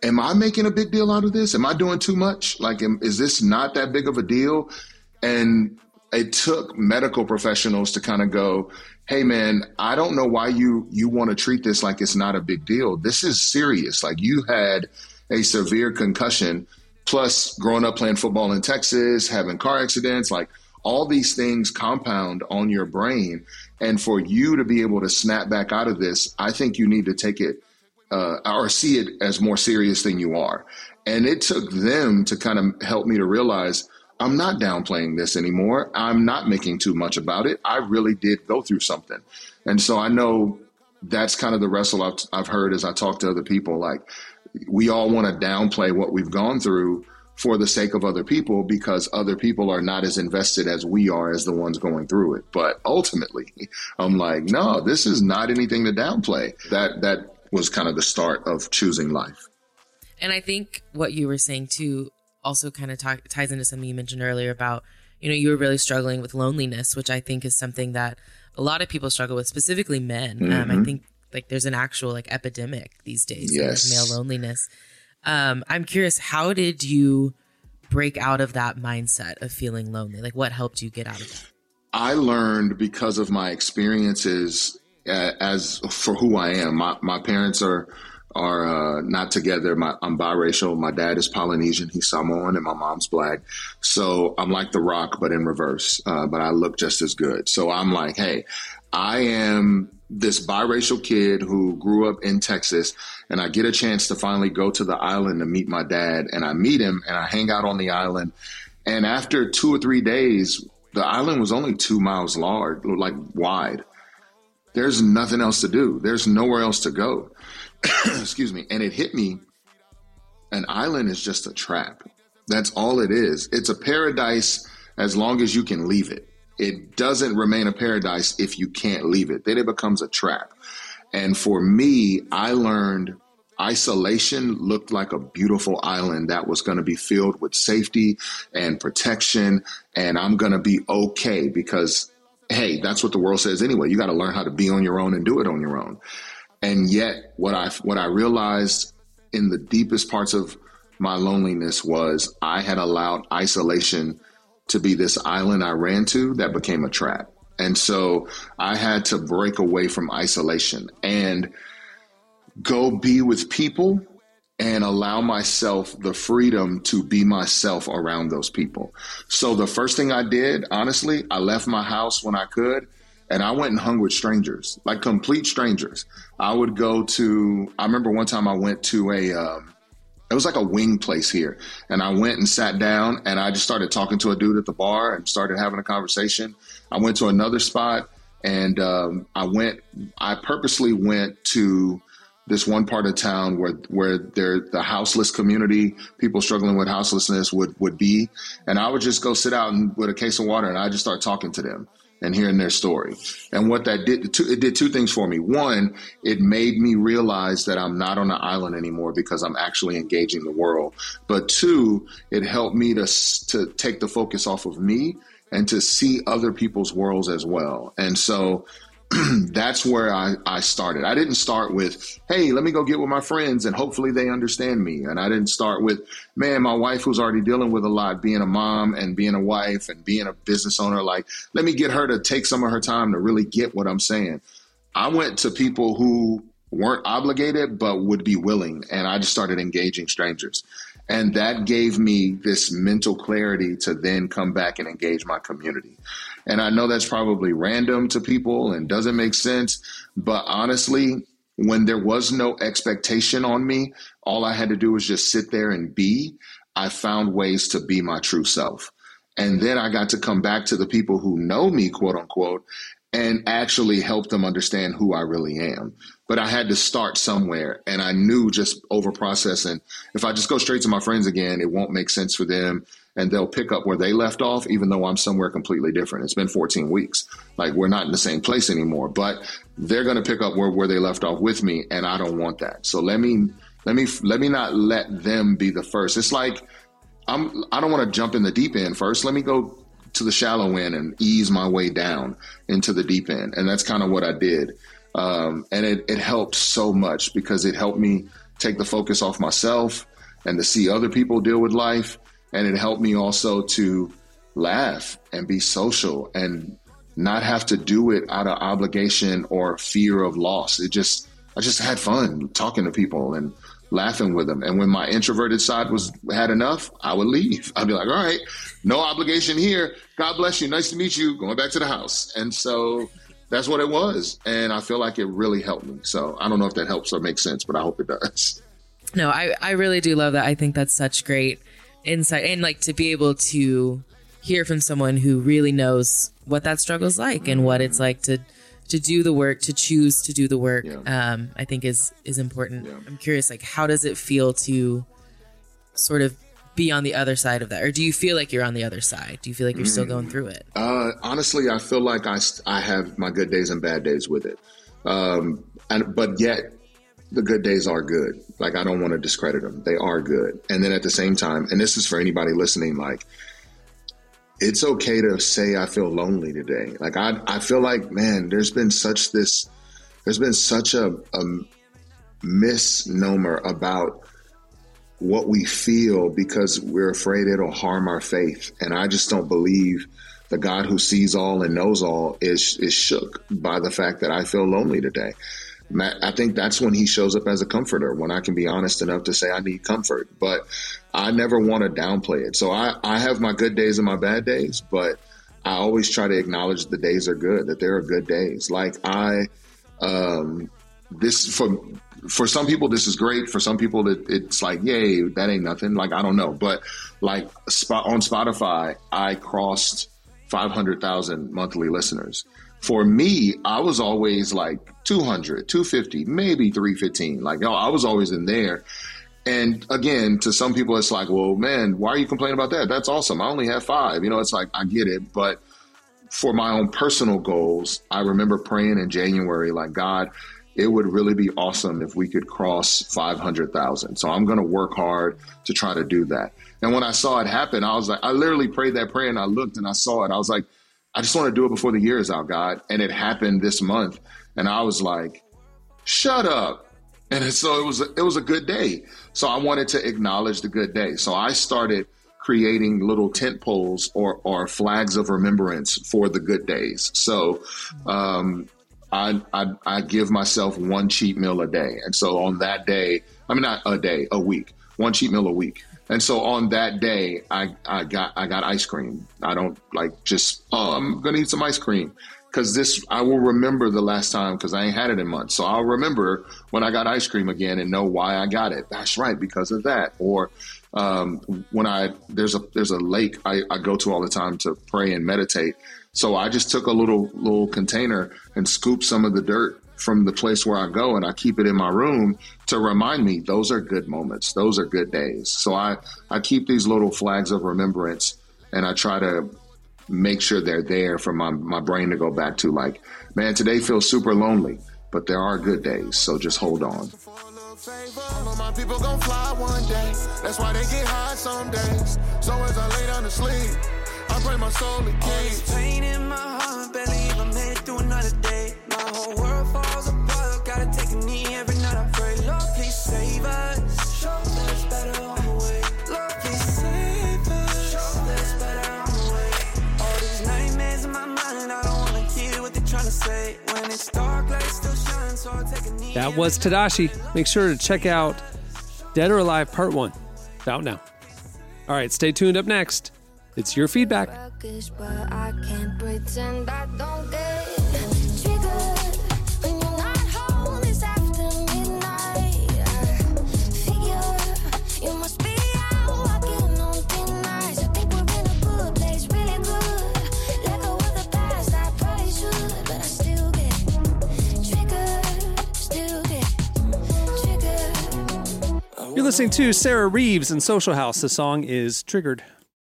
L: am I making a big deal out of this? Am I doing too much? Like, am, is this not that big of a deal? And it took medical professionals to kind of go, hey man, I don't know why you you want to treat this like it's not a big deal. This is serious. Like you had a severe concussion, plus growing up playing football in Texas, having car accidents, like all these things compound on your brain. And for you to be able to snap back out of this, I think you need to take it uh, or see it as more serious than you are. And it took them to kind of help me to realize I'm not downplaying this anymore. I'm not making too much about it. I really did go through something. And so I know that's kind of the wrestle I've, I've heard as I talk to other people. Like, we all want to downplay what we've gone through for the sake of other people because other people are not as invested as we are as the ones going through it. But ultimately, I'm like, no, this is not anything to downplay. That that was kind of the start of choosing life.
E: And I think what you were saying too also kind of t- ties into something you mentioned earlier about, you know, you were really struggling with loneliness, which I think is something that a lot of people struggle with, specifically men. Um, I think like there's an actual like epidemic these days
L: Yes.
E: of male loneliness. Um, I'm curious, how did you break out of that mindset of feeling lonely? Like, what helped you get out of that?
L: I learned because of my experiences uh, as for who I am. My my parents are are uh, not together. My, I'm biracial. My dad is Polynesian. He's Samoan, and my mom's black. So I'm like The Rock, but in reverse. Uh, but I look just as good. So I'm like, hey, I am this biracial kid who grew up in Texas, and I get a chance to finally go to the island to meet my dad. And I meet him, and I hang out on the island. And after two or three days, the island was only two miles large, like wide. There's nothing else to do. There's nowhere else to go. Excuse me. And it hit me. An island is just a trap. That's all it is. It's a paradise as long as you can leave it. It doesn't remain a paradise if you can't leave it. Then it becomes a trap. And for me, I learned isolation looked like a beautiful island that was going to be filled with safety and protection. And I'm going to be okay because, hey, that's what the world says anyway. You got to learn how to be on your own and do it on your own. And yet, what I what I realized in the deepest parts of my loneliness was I had allowed isolation to be this island I ran to that became a trap. And so I had to break away from isolation and go be with people and allow myself the freedom to be myself around those people. So the first thing I did, honestly, I left my house when I could and I went and hung with strangers, like complete strangers. I would go to, I remember one time I went to a, um, it was like a wing place here. And I went and sat down and I just started talking to a dude at the bar and started having a conversation. I went to another spot and um, I went, I purposely went to this one part of town where where there the houseless community, people struggling with houselessness would would be, and I would just go sit out and, with a case of water and I just start talking to them and hearing their story. And what that did, it did two things for me. One, it made me realize that I'm not on an island anymore because I'm actually engaging the world. But two, it helped me to to take the focus off of me and to see other people's worlds as well. And so that's where I, I started. I didn't start with, hey, let me go get with my friends and hopefully they understand me. And I didn't start with, man, my wife who's already dealing with a lot, being a mom and being a wife and being a business owner, like, let me get her to take some of her time to really get what I'm saying. I went to people who weren't obligated but would be willing. And I just started engaging strangers. And that gave me this mental clarity to then come back and engage my community. And I know that's probably random to people and doesn't make sense. But honestly, when there was no expectation on me, all I had to do was just sit there and be. I found ways to be my true self. And then I got to come back to the people who know me, quote unquote, and actually help them understand who I really am. But I had to start somewhere. And I knew just over processing, if I just go straight to my friends again, it won't make sense for them and they'll pick up where they left off, even though I'm somewhere completely different. It's been 14 weeks. Like we're not in the same place anymore, but they're going to pick up where, where they left off with me. And I don't want that. So let me, let me, let me not let them be the first. It's like, I'm, I don't want to jump in the deep end first. Let me go to the shallow end and ease my way down into the deep end. And that's kind of what I did. Um, and it, it helped so much because it helped me take the focus off myself and to see other people deal with life and it helped me also to laugh and be social and not have to do it out of obligation or fear of loss. It just I just had fun talking to people and laughing with them. And when my introverted side was had enough, I would leave. I'd be like, all right, no obligation here. God bless you. Nice to meet you. Going back to the house. And so that's what it was. And I feel like it really helped me. So I don't know if that helps or makes sense, but I hope it does.
E: No, I, I really do love that. I think that's such great insight and like to be able to hear from someone who really knows what that struggle is like and what it's like to to do the work to choose to do the work um i think is is important. I'm curious like how does it feel to sort of be on the other side of that? Or do you feel like you're on the other side? Do you feel like you're still going through it?
L: Uh, honestly, I feel like I, I have my good days and bad days with it. Um, and, but yet the good days are good. Like I don't want to discredit them. They are good. And then at the same time, and this is for anybody listening, like it's okay to say I feel lonely today. Like I, I feel like, man, there's been such this, there's been such a, a misnomer about what we feel because we're afraid it'll harm our faith. And I just don't believe the God who sees all and knows all is is shook by the fact that I feel lonely today. Ma- I think that's when he shows up as a comforter, when I can be honest enough to say I need comfort. But I never want to downplay it. So I, I have my good days and my bad days, but I always try to acknowledge the days are good, that there are good days. Like I, um, this for for some people this is great. For some people it, it's like, yay, that ain't nothing. Like I don't know, but like on Spotify, I crossed 500,000 monthly listeners. For me, I was always like 200, 250, maybe 315. Like, no, I was always in there. And again, to some people, it's like, well, man, why are you complaining about that? That's awesome. I only have five. You know, it's like, I get it. But for my own personal goals, I remember praying in January, like, God, it would really be awesome if we could cross 500,000. So I'm going to work hard to try to do that. And when I saw it happen, I was like, I literally prayed that prayer and I looked and I saw it. I was like, I just want to do it before the year is out, God. And it happened this month. And I was like, shut up. And so it was, it was a good day. So I wanted to acknowledge the good day. So I started creating little tent poles or, or flags of remembrance for the good days. So, um, I, I, I give myself one cheat meal a day. And so on that day, I mean, not a day, a week, one cheat meal a week. And so on that day, I, I got, I got ice cream. I don't like just, oh, I'm to eat some ice cream. Cause this, I will remember the last time cause I ain't had it in months. So I'll remember when I got ice cream again and know why I got it. That's right. Because of that. Or, um, when I, there's a, there's a lake I, I go to all the time to pray and meditate. So I just took a little, little container and scooped some of the dirt from the place where I go and I keep it in my room to remind me those are good moments. Those are good days. So I, I keep these little flags of remembrance and I try to make sure they're there for my, my brain to go back to like, man, today feels super lonely, but there are good days. So just hold on.
K: I know my people gon' fly one day. That's why they get high some days. So as I lay down to sleep, I pray my soul to
M: All
K: keep.
M: pain in my heart, barely even made please save us. Show better on the way. Us. Show better on the way. All these nightmares in my mind, I don't wanna hear what they're trying to say. When it's dark, light still so I take a knee.
B: That was Tedashii. Make sure to check out Dead or Alive Part 1. It's out now. All right, stay tuned up next. It's your feedback.
N: You're
B: listening to Sarah Reeves and Social House. The song is Triggered.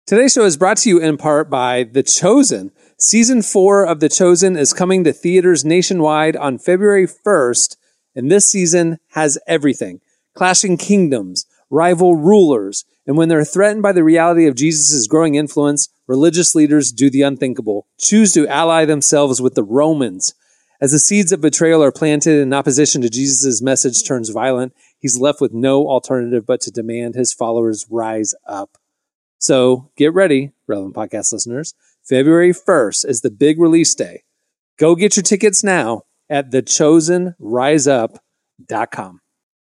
B: Today's show is brought to you in part by The Chosen. Season four of The Chosen is coming to theaters nationwide on February 1st, and this season has everything clashing kingdoms, rival rulers, and when they're threatened by the reality of Jesus' growing influence, religious leaders do the unthinkable, choose to ally themselves with the Romans. As the seeds of betrayal are planted and opposition to Jesus' message turns violent, he's left with no alternative but to demand his followers rise up. So get ready, relevant podcast listeners. February 1st is the big release day. Go get your tickets now at thechosenriseup.com.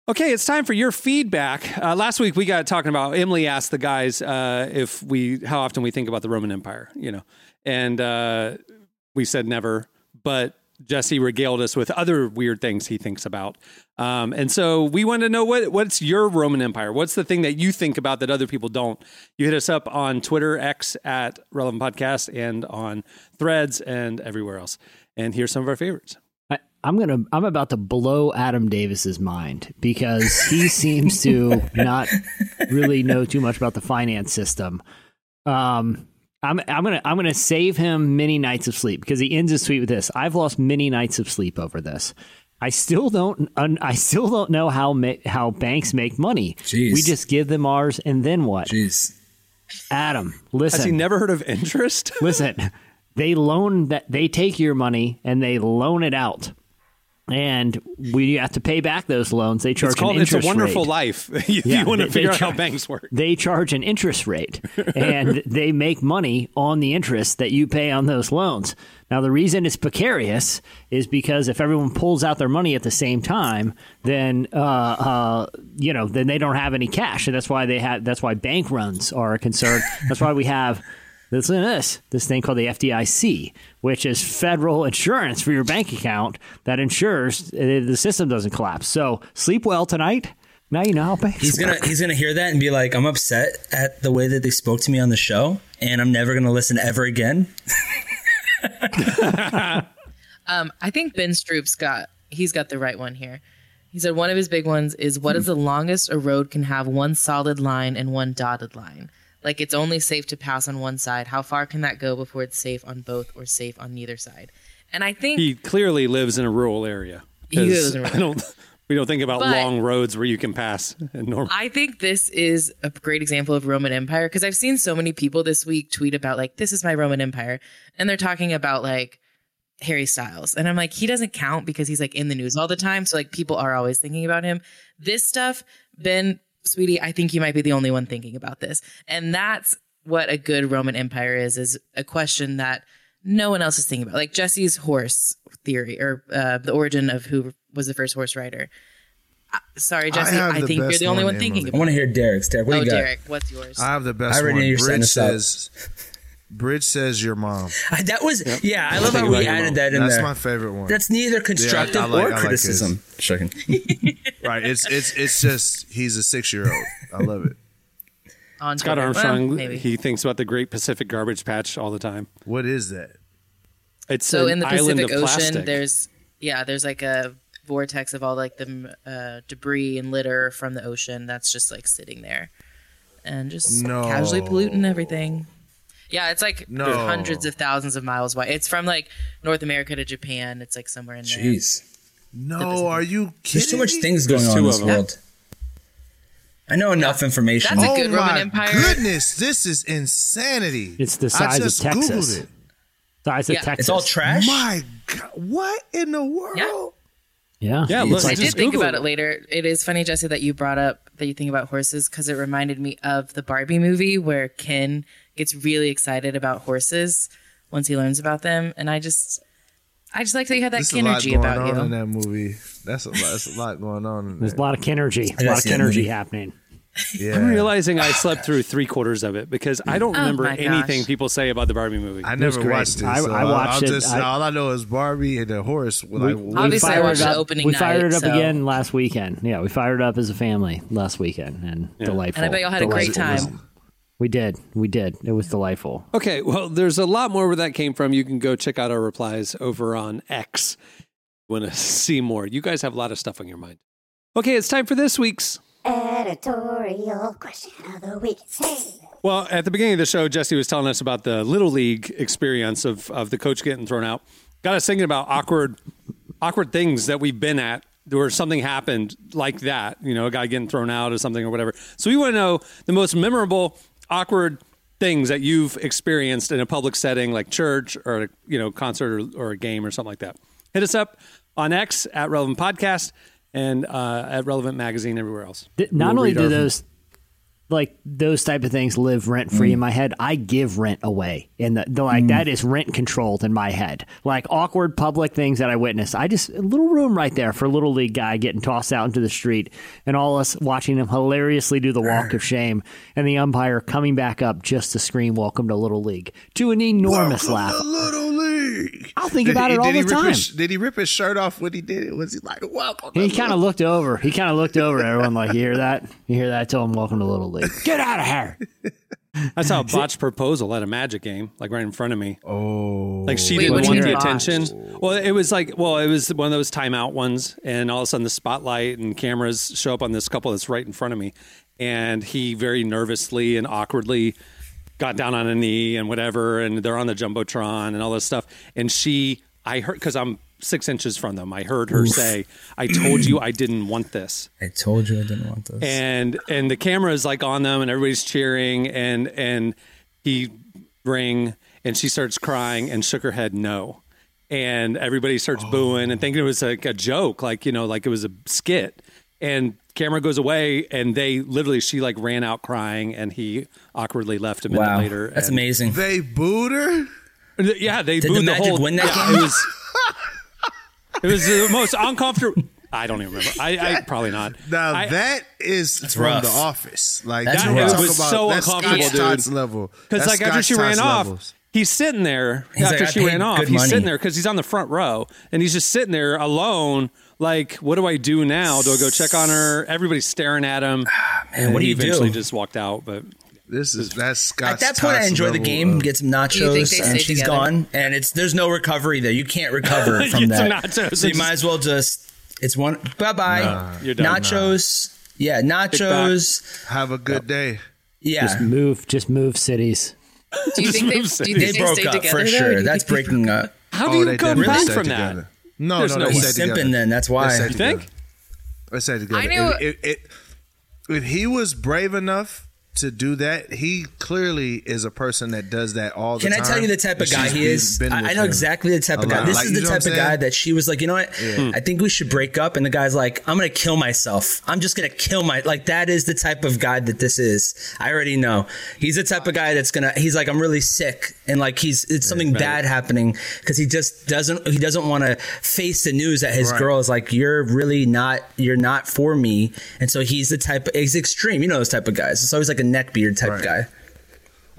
B: Okay, it's time for your feedback. Uh, last week we got talking about Emily asked the guys uh, if we how often we think about the Roman Empire, you know, and uh, we said never, but Jesse regaled us with other weird things he thinks about, um, and so we want to know what what's your Roman Empire? What's the thing that you think about that other people don't? You hit us up on Twitter X at Relevant Podcast and on Threads and everywhere else. And here's some of our favorites.
C: I, I'm gonna. I'm about to blow Adam Davis's mind because he seems to not really know too much about the finance system. Um, I'm. I'm gonna. I'm gonna save him many nights of sleep because he ends his tweet with this. I've lost many nights of sleep over this. I still don't. un- I still don't know how ma- how banks make money.
F: Jeez.
C: We just give them ours, and then what?
F: Jeez.
C: Adam, listen.
B: Has he never heard of interest?
C: Listen, they loan that they take your money and they loan it out. And we have to pay back those loans. They charge
B: It's called It's a Wonderful
C: rate.
B: Life. you
C: Yeah,
B: want to
C: they-
B: figure
C: they
B: out how banks work.
C: They charge an interest rate and they make money on the interest that you pay on those loans. Now, the reason it's precarious is because if everyone pulls out their money at the same time, then uh, uh, you know then they don't have any cash, and that's why they have. That's why bank runs are a concern. that's why we have listen to this this thing called the FDIC, which is federal insurance for your bank account that ensures uh, the system doesn't collapse. So sleep well tonight. Now you know how banks
F: He's gonna
C: work.
F: he's gonna hear that and be like, I'm upset at the way that they spoke to me on the show. and I'm never gonna listen ever again.
E: Um, I think Ben Stroop's got he's got the right one here. He said one of his big ones is what is the longest a road can have one solid line and one dotted line. Like it's only safe to pass on one side. How far can that go before it's safe on both or safe on neither side? And I think
B: He clearly lives in a rural area.
E: He lives in a rural-
B: I don't. We don't think about
E: But-
B: long roads where you can pass. Normal.
E: I think this is a great example of Roman Empire because I've seen so many people this week tweet about like this is my Roman Empire, and they're talking about like Harry Styles, and I'm like he doesn't count because he's like in the news all the time, so like people are always thinking about him. This stuff, Ben, sweetie, I think you might be the only one thinking about this, and that's what a good Roman Empire is is a question that no one else is thinking about, like Jesse's horse theory or uh, the origin of who was the first horse rider. Uh, Sorry, Jesse.
D: have
E: I, think you're the only
D: one,
E: one thinking
D: Emily.
E: about.
F: I want to hear Derek's. Derek, what
E: oh,
F: do you got?
E: Derek, what's yours?
D: I have the best
F: I
D: one.
F: knew you were
D: Bridge says, Bridge says your mom.
F: I- that was yeah. I love how we added
B: mom.
F: that in
D: That's
F: there.
D: That's my favorite one.
F: That's neither constructive
D: I like-
F: or
D: I like
F: criticism. Joking.
D: right. It's it's it's just he's a six year old. I love it.
E: On
B: Scott Armstrong.
E: Well, maybe.
B: he thinks about the Great Pacific Garbage Patch all the time.
D: What is that?
B: It's
E: so
B: an
E: in the Pacific Ocean,
B: plastic.
E: there's yeah, there's like a vortex of all like the uh, debris and litter from the ocean that's just like sitting there and just
D: No.
E: casually polluting everything. Yeah, it's like
D: No.
E: hundreds of thousands of miles wide. It's from like North America to Japan. It's like somewhere in there.
F: Jeez,
D: No, are you kidding?
F: there's too much things going
B: There's
F: on in
B: two
F: this world. I know enough information.
E: That's a
D: oh
E: good Roman
D: my
E: Empire.
D: goodness, this is insanity.
C: It's the
D: I
C: size of
D: just
C: Texas.
D: Googled it.
C: Size of Texas.
F: it's all trash.
D: My God, what in the world?
E: Yeah.
C: Yeah.
B: Yeah,
C: It's
B: look,
E: I did
B: just
E: think
B: Google
E: about
B: it.
E: it later. It is funny, Jesse, that you brought up that you think about horses because it reminded me of the Barbie movie where Ken gets really excited about horses once he learns about them, and I just, I just like that you had that
D: There's a lot
E: energy
D: going
E: about
D: on
E: you.
D: in that movie. That's a lot. That's a lot going on. In
C: There's a lot of energy. A lot of
F: see
C: energy happening.
D: Yeah.
B: I'm realizing I slept through three quarters of it because I don't
E: Oh
B: remember
E: gosh.
B: anything people say about the Barbie movie.
D: I never
C: great.
D: watched it.
C: I-
D: so
C: I watched
D: I'll
C: it.
D: Just,
C: I-
D: all I know is Barbie and the horse. Like,
C: We
E: Obviously, I watched
C: it
E: the opening
C: We fired
E: night,
C: it up
E: so-
C: again last weekend. Yeah, we fired it up as a family last weekend, and delightful.
E: And I bet y'all had a great
C: Delightful.
E: time.
C: We did. We did. It was delightful.
B: Okay, well, there's a lot more where that came from. You can go check out our replies over on X. Want to see more? You guys have a lot of stuff on your mind. Okay, it's time for this week's.
J: Editorial question of the week. Hey.
B: Well, at the beginning of the show, Jesse was telling us about the little league experience of of the coach getting thrown out. Got us thinking about awkward, awkward things that we've been at where something happened like that. You know, a guy getting thrown out or something or whatever. So we want to know the most memorable, awkward things that you've experienced in a public setting like church or a, you know concert or, or a game or something like that. Hit us up on X at Relevant Podcast and uh, at Relevant Magazine everywhere else.
C: Not
B: We'll
C: only do those like those type of things live rent free
B: Mm.
C: in my head, I give rent away. And the, like that is rent controlled in my head. Like awkward public things that I witness. I just a little room right there for a little league guy getting tossed out into the street and all us watching him hilariously do the walk of shame and the umpire coming back up just to scream welcome to little league to an enormous laugh.
D: The little league.
C: I'll think
D: Did
C: about
D: he-
C: it all
D: did he
C: the
D: rip
C: time.
D: His, did he rip his shirt off when he did it? Was he like, "Welcome"?
C: He kind of looked over. He kind of looked over everyone like, "You hear that? You hear that? I Tell him welcome to Little League. Get out of here."
B: I saw a botched proposal at a Magic game, like right in front of me.
D: Oh,
B: Like she
E: Wait,
B: didn't
E: what
B: want the
E: mean
B: attention. Well, it was like, well, it was one of those timeout ones, and all of a sudden the spotlight and cameras show up on this couple that's right in front of me, and he very nervously and awkwardly got down on a knee and whatever, and they're on the jumbotron and all this stuff, and she, I heard because I'm six inches from them, I heard her say, "I told you I didn't want this."
F: I told you I didn't want this.
B: and and the camera is like on them and everybody's cheering and and he rang and she starts crying and shook her head no. And everybody starts oh. booing and thinking it was like a joke like you know like it was a skit. And camera goes away and they literally she like ran out crying and he awkwardly left a minute
F: wow,
B: later
F: that's
B: and-
F: amazing.
D: They booed her.
B: yeah they
F: Did
B: booed
F: the Magic
B: whole
F: win that
B: yeah,
F: game?
B: it was it was the most uncomfortable I don't even remember I, I probably not
D: Now
B: I-
D: that is from
F: rough.
D: The Office. Like
F: That's
D: you wanna
F: rough.
B: was
D: about-
B: so
D: that's
B: uncomfortable,
D: Scotch
B: dude.
D: Tots level.
B: Because
D: That's
B: like after she ran
D: Tots
B: off, he's sitting there
F: He's
B: after
F: like,
B: she ran off.
F: good
B: He's
F: money."
B: sitting there because he's on the front row and he's just sitting there alone. Like, what do I do now? Do I go check on her? Everybody's staring at him. Ah, and
F: what do
B: he
F: you do?
B: eventually just walked out. But
D: This is that's Scott's
F: At that point, I enjoy the game,
D: of-
F: get some nachos, and
E: stay
F: she's
E: together?
F: gone. And it's there's no recovery there. You can't recover from
B: Get some
F: that.
B: nachos
F: So you might as well just it's one bye bye
D: Nah.
B: You're done.
F: nachos. Yeah, nachos.
D: Have a good day.
F: Yeah,
C: Just move, just move cities.
E: Do you think they? Do you think they,
F: broke
E: stay
F: up
E: together?
F: for
E: though, or do
F: sure. That's breaking up.
B: How do
D: Oh,
B: you
D: they
B: come back
D: stay
B: from that?
D: Together. No,
B: There's
D: no,
B: no
D: they
B: way.
D: stay
F: He's
D: together.
F: simping then. That's why.
D: They stay
B: You
D: together.
B: think?
D: They stay together.
E: I knew-
D: If, if, if, if he was brave enough to do that, he clearly is a person that does that all the
F: Can
D: time.
F: Can I tell you the type of guy he is? I, I know exactly the type of guy. This
D: Like,
F: is the type of guy that she was like, you know what?
D: Yeah. Hmm.
F: I think we should break up. And the guy's like, I'm gonna kill myself. I'm just gonna kill my like. That is the type of guy that this is. I already know. He's the type of guy that's gonna. He's like, I'm really sick, and like he's it's something bad happening because he just doesn't. He doesn't want to face the news that his
D: Right.
F: girl is like, you're really not. You're not for me. And so he's the type. He's extreme. You know those type of guys. It's always like a neckbeard type
D: Right.
F: guy.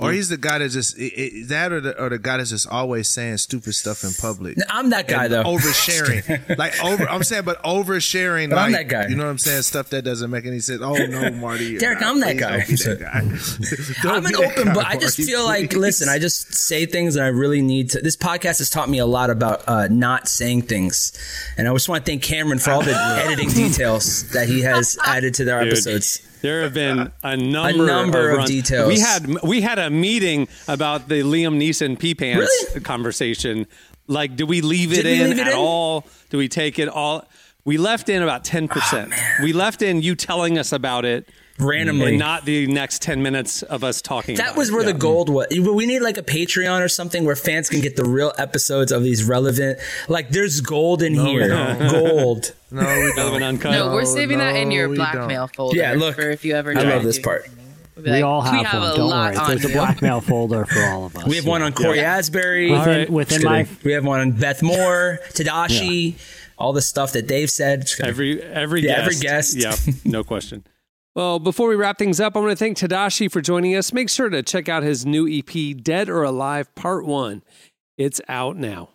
D: Or he's the guy that just it, it, that, or the, or the guy that's just always saying stupid stuff in public.
F: I'm that guy
D: And
F: though.
D: Oversharing, like over. I'm saying, but oversharing.
F: But
D: like,
F: I'm that guy.
D: You know what I'm saying? Stuff that doesn't make any sense. Oh no, Marty.
F: Derek. I'm that guy.
D: That guy.
F: I'm an open,
D: guy,
F: but I just feel like, listen, I just say things and I really need to. This podcast has taught me a lot about uh, not saying things. And I just want to thank Cameron for all the editing details that he has added to their
B: Dude.
F: episodes.
B: There have been a number,
F: number of
B: runs.
F: details.
B: We had we had a meeting about the Liam Neeson pee pants
F: Really?
B: conversation. Like, do we leave it
F: Did we
B: in
F: leave it
B: at
F: in?
B: all? Do we take it all? We left in about ten percent. Oh, we left in you telling us about it
F: Randomly.
B: and not the next ten minutes of us talking.
F: That
B: about
F: was
B: it.
F: where
B: Yeah.
F: the gold was. We need like a Patreon or something where fans can get the real episodes of these relevant. Like, there's gold in here.
D: don't.
F: Gold.
D: No, we don't.
B: uncut.
E: No, we're saving that in your blackmail
D: don't.
E: folder.
F: Yeah, look.
E: for if you ever.
F: I love this part.
E: We'll
C: we
E: like,
C: all have,
E: we have
C: one.
E: a
C: Don't
E: lot
C: worry.
E: on
C: There's a blackmail folder for all of us.
F: We have one on Cory Asbury.
C: Within,
B: right.
C: within my.
F: We have one on Beth Moore, Tedashii, all the stuff that they've said.
B: Every every
F: Yeah,
B: guest.
F: every guest.
B: Yeah, no question. Well, before we wrap things up, I want to thank Tedashii for joining us. Make sure to check out his new EP, Dead or Alive Part 1. It's out now.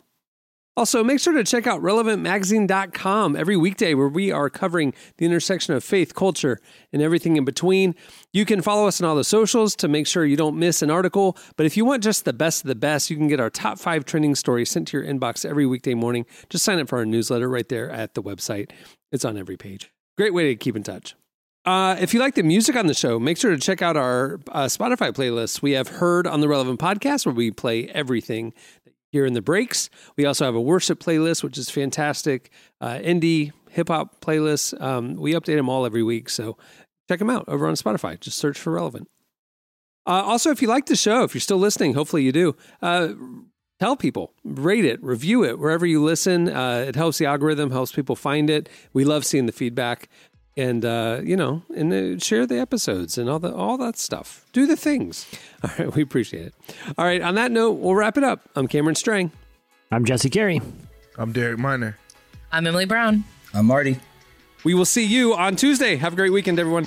B: Also, make sure to check out relevantmagazine.com every weekday where we are covering the intersection of faith, culture, and everything in between. You can follow us on all the socials to make sure you don't miss an article. But if you want just the best of the best, you can get our top five trending stories sent to your inbox every weekday morning. Just sign up for our newsletter right there at the website. It's on every page. Great way to keep in touch. Uh, if you like the music on the show, make sure to check out our uh, Spotify playlists. We have Heard on the Relevant Podcast, where we play everything here in the breaks. We also have a worship playlist, which is fantastic. Uh, indie hip hop playlists. Um, we update them all every week, so check them out over on Spotify. Just search for Relevant. Uh, also, if you like the show, if you're still listening, hopefully you do. Uh, tell people, rate it, review it wherever you listen. Uh, it helps the algorithm, helps people find it. We love seeing the feedback, and uh, you know, and uh, share the episodes and all the all that stuff. Do the things. All right, we appreciate it. All right, on that note, we'll wrap it up. I'm Cameron Strang.
C: I'm Jesse Carey.
D: I'm Derek Minor.
E: I'm Emily Brown.
F: I'm Marty.
B: We will see you on Tuesday. Have a great weekend, everyone.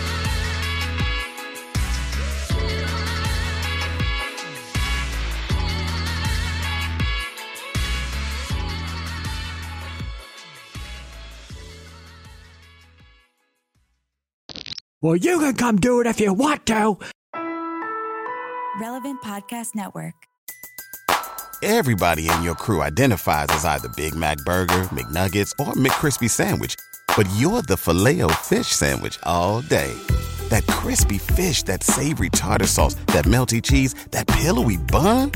C: Well, you can come do it if you want to.
O: Relevant Podcast Network.
P: Everybody in your crew identifies as either Big Mac Burger, McNuggets, or McCrispy Sandwich. But you're the filet fish Sandwich all day. That crispy fish, that savory tartar sauce, that melty cheese, that pillowy bun.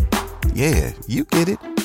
P: Yeah, you get it.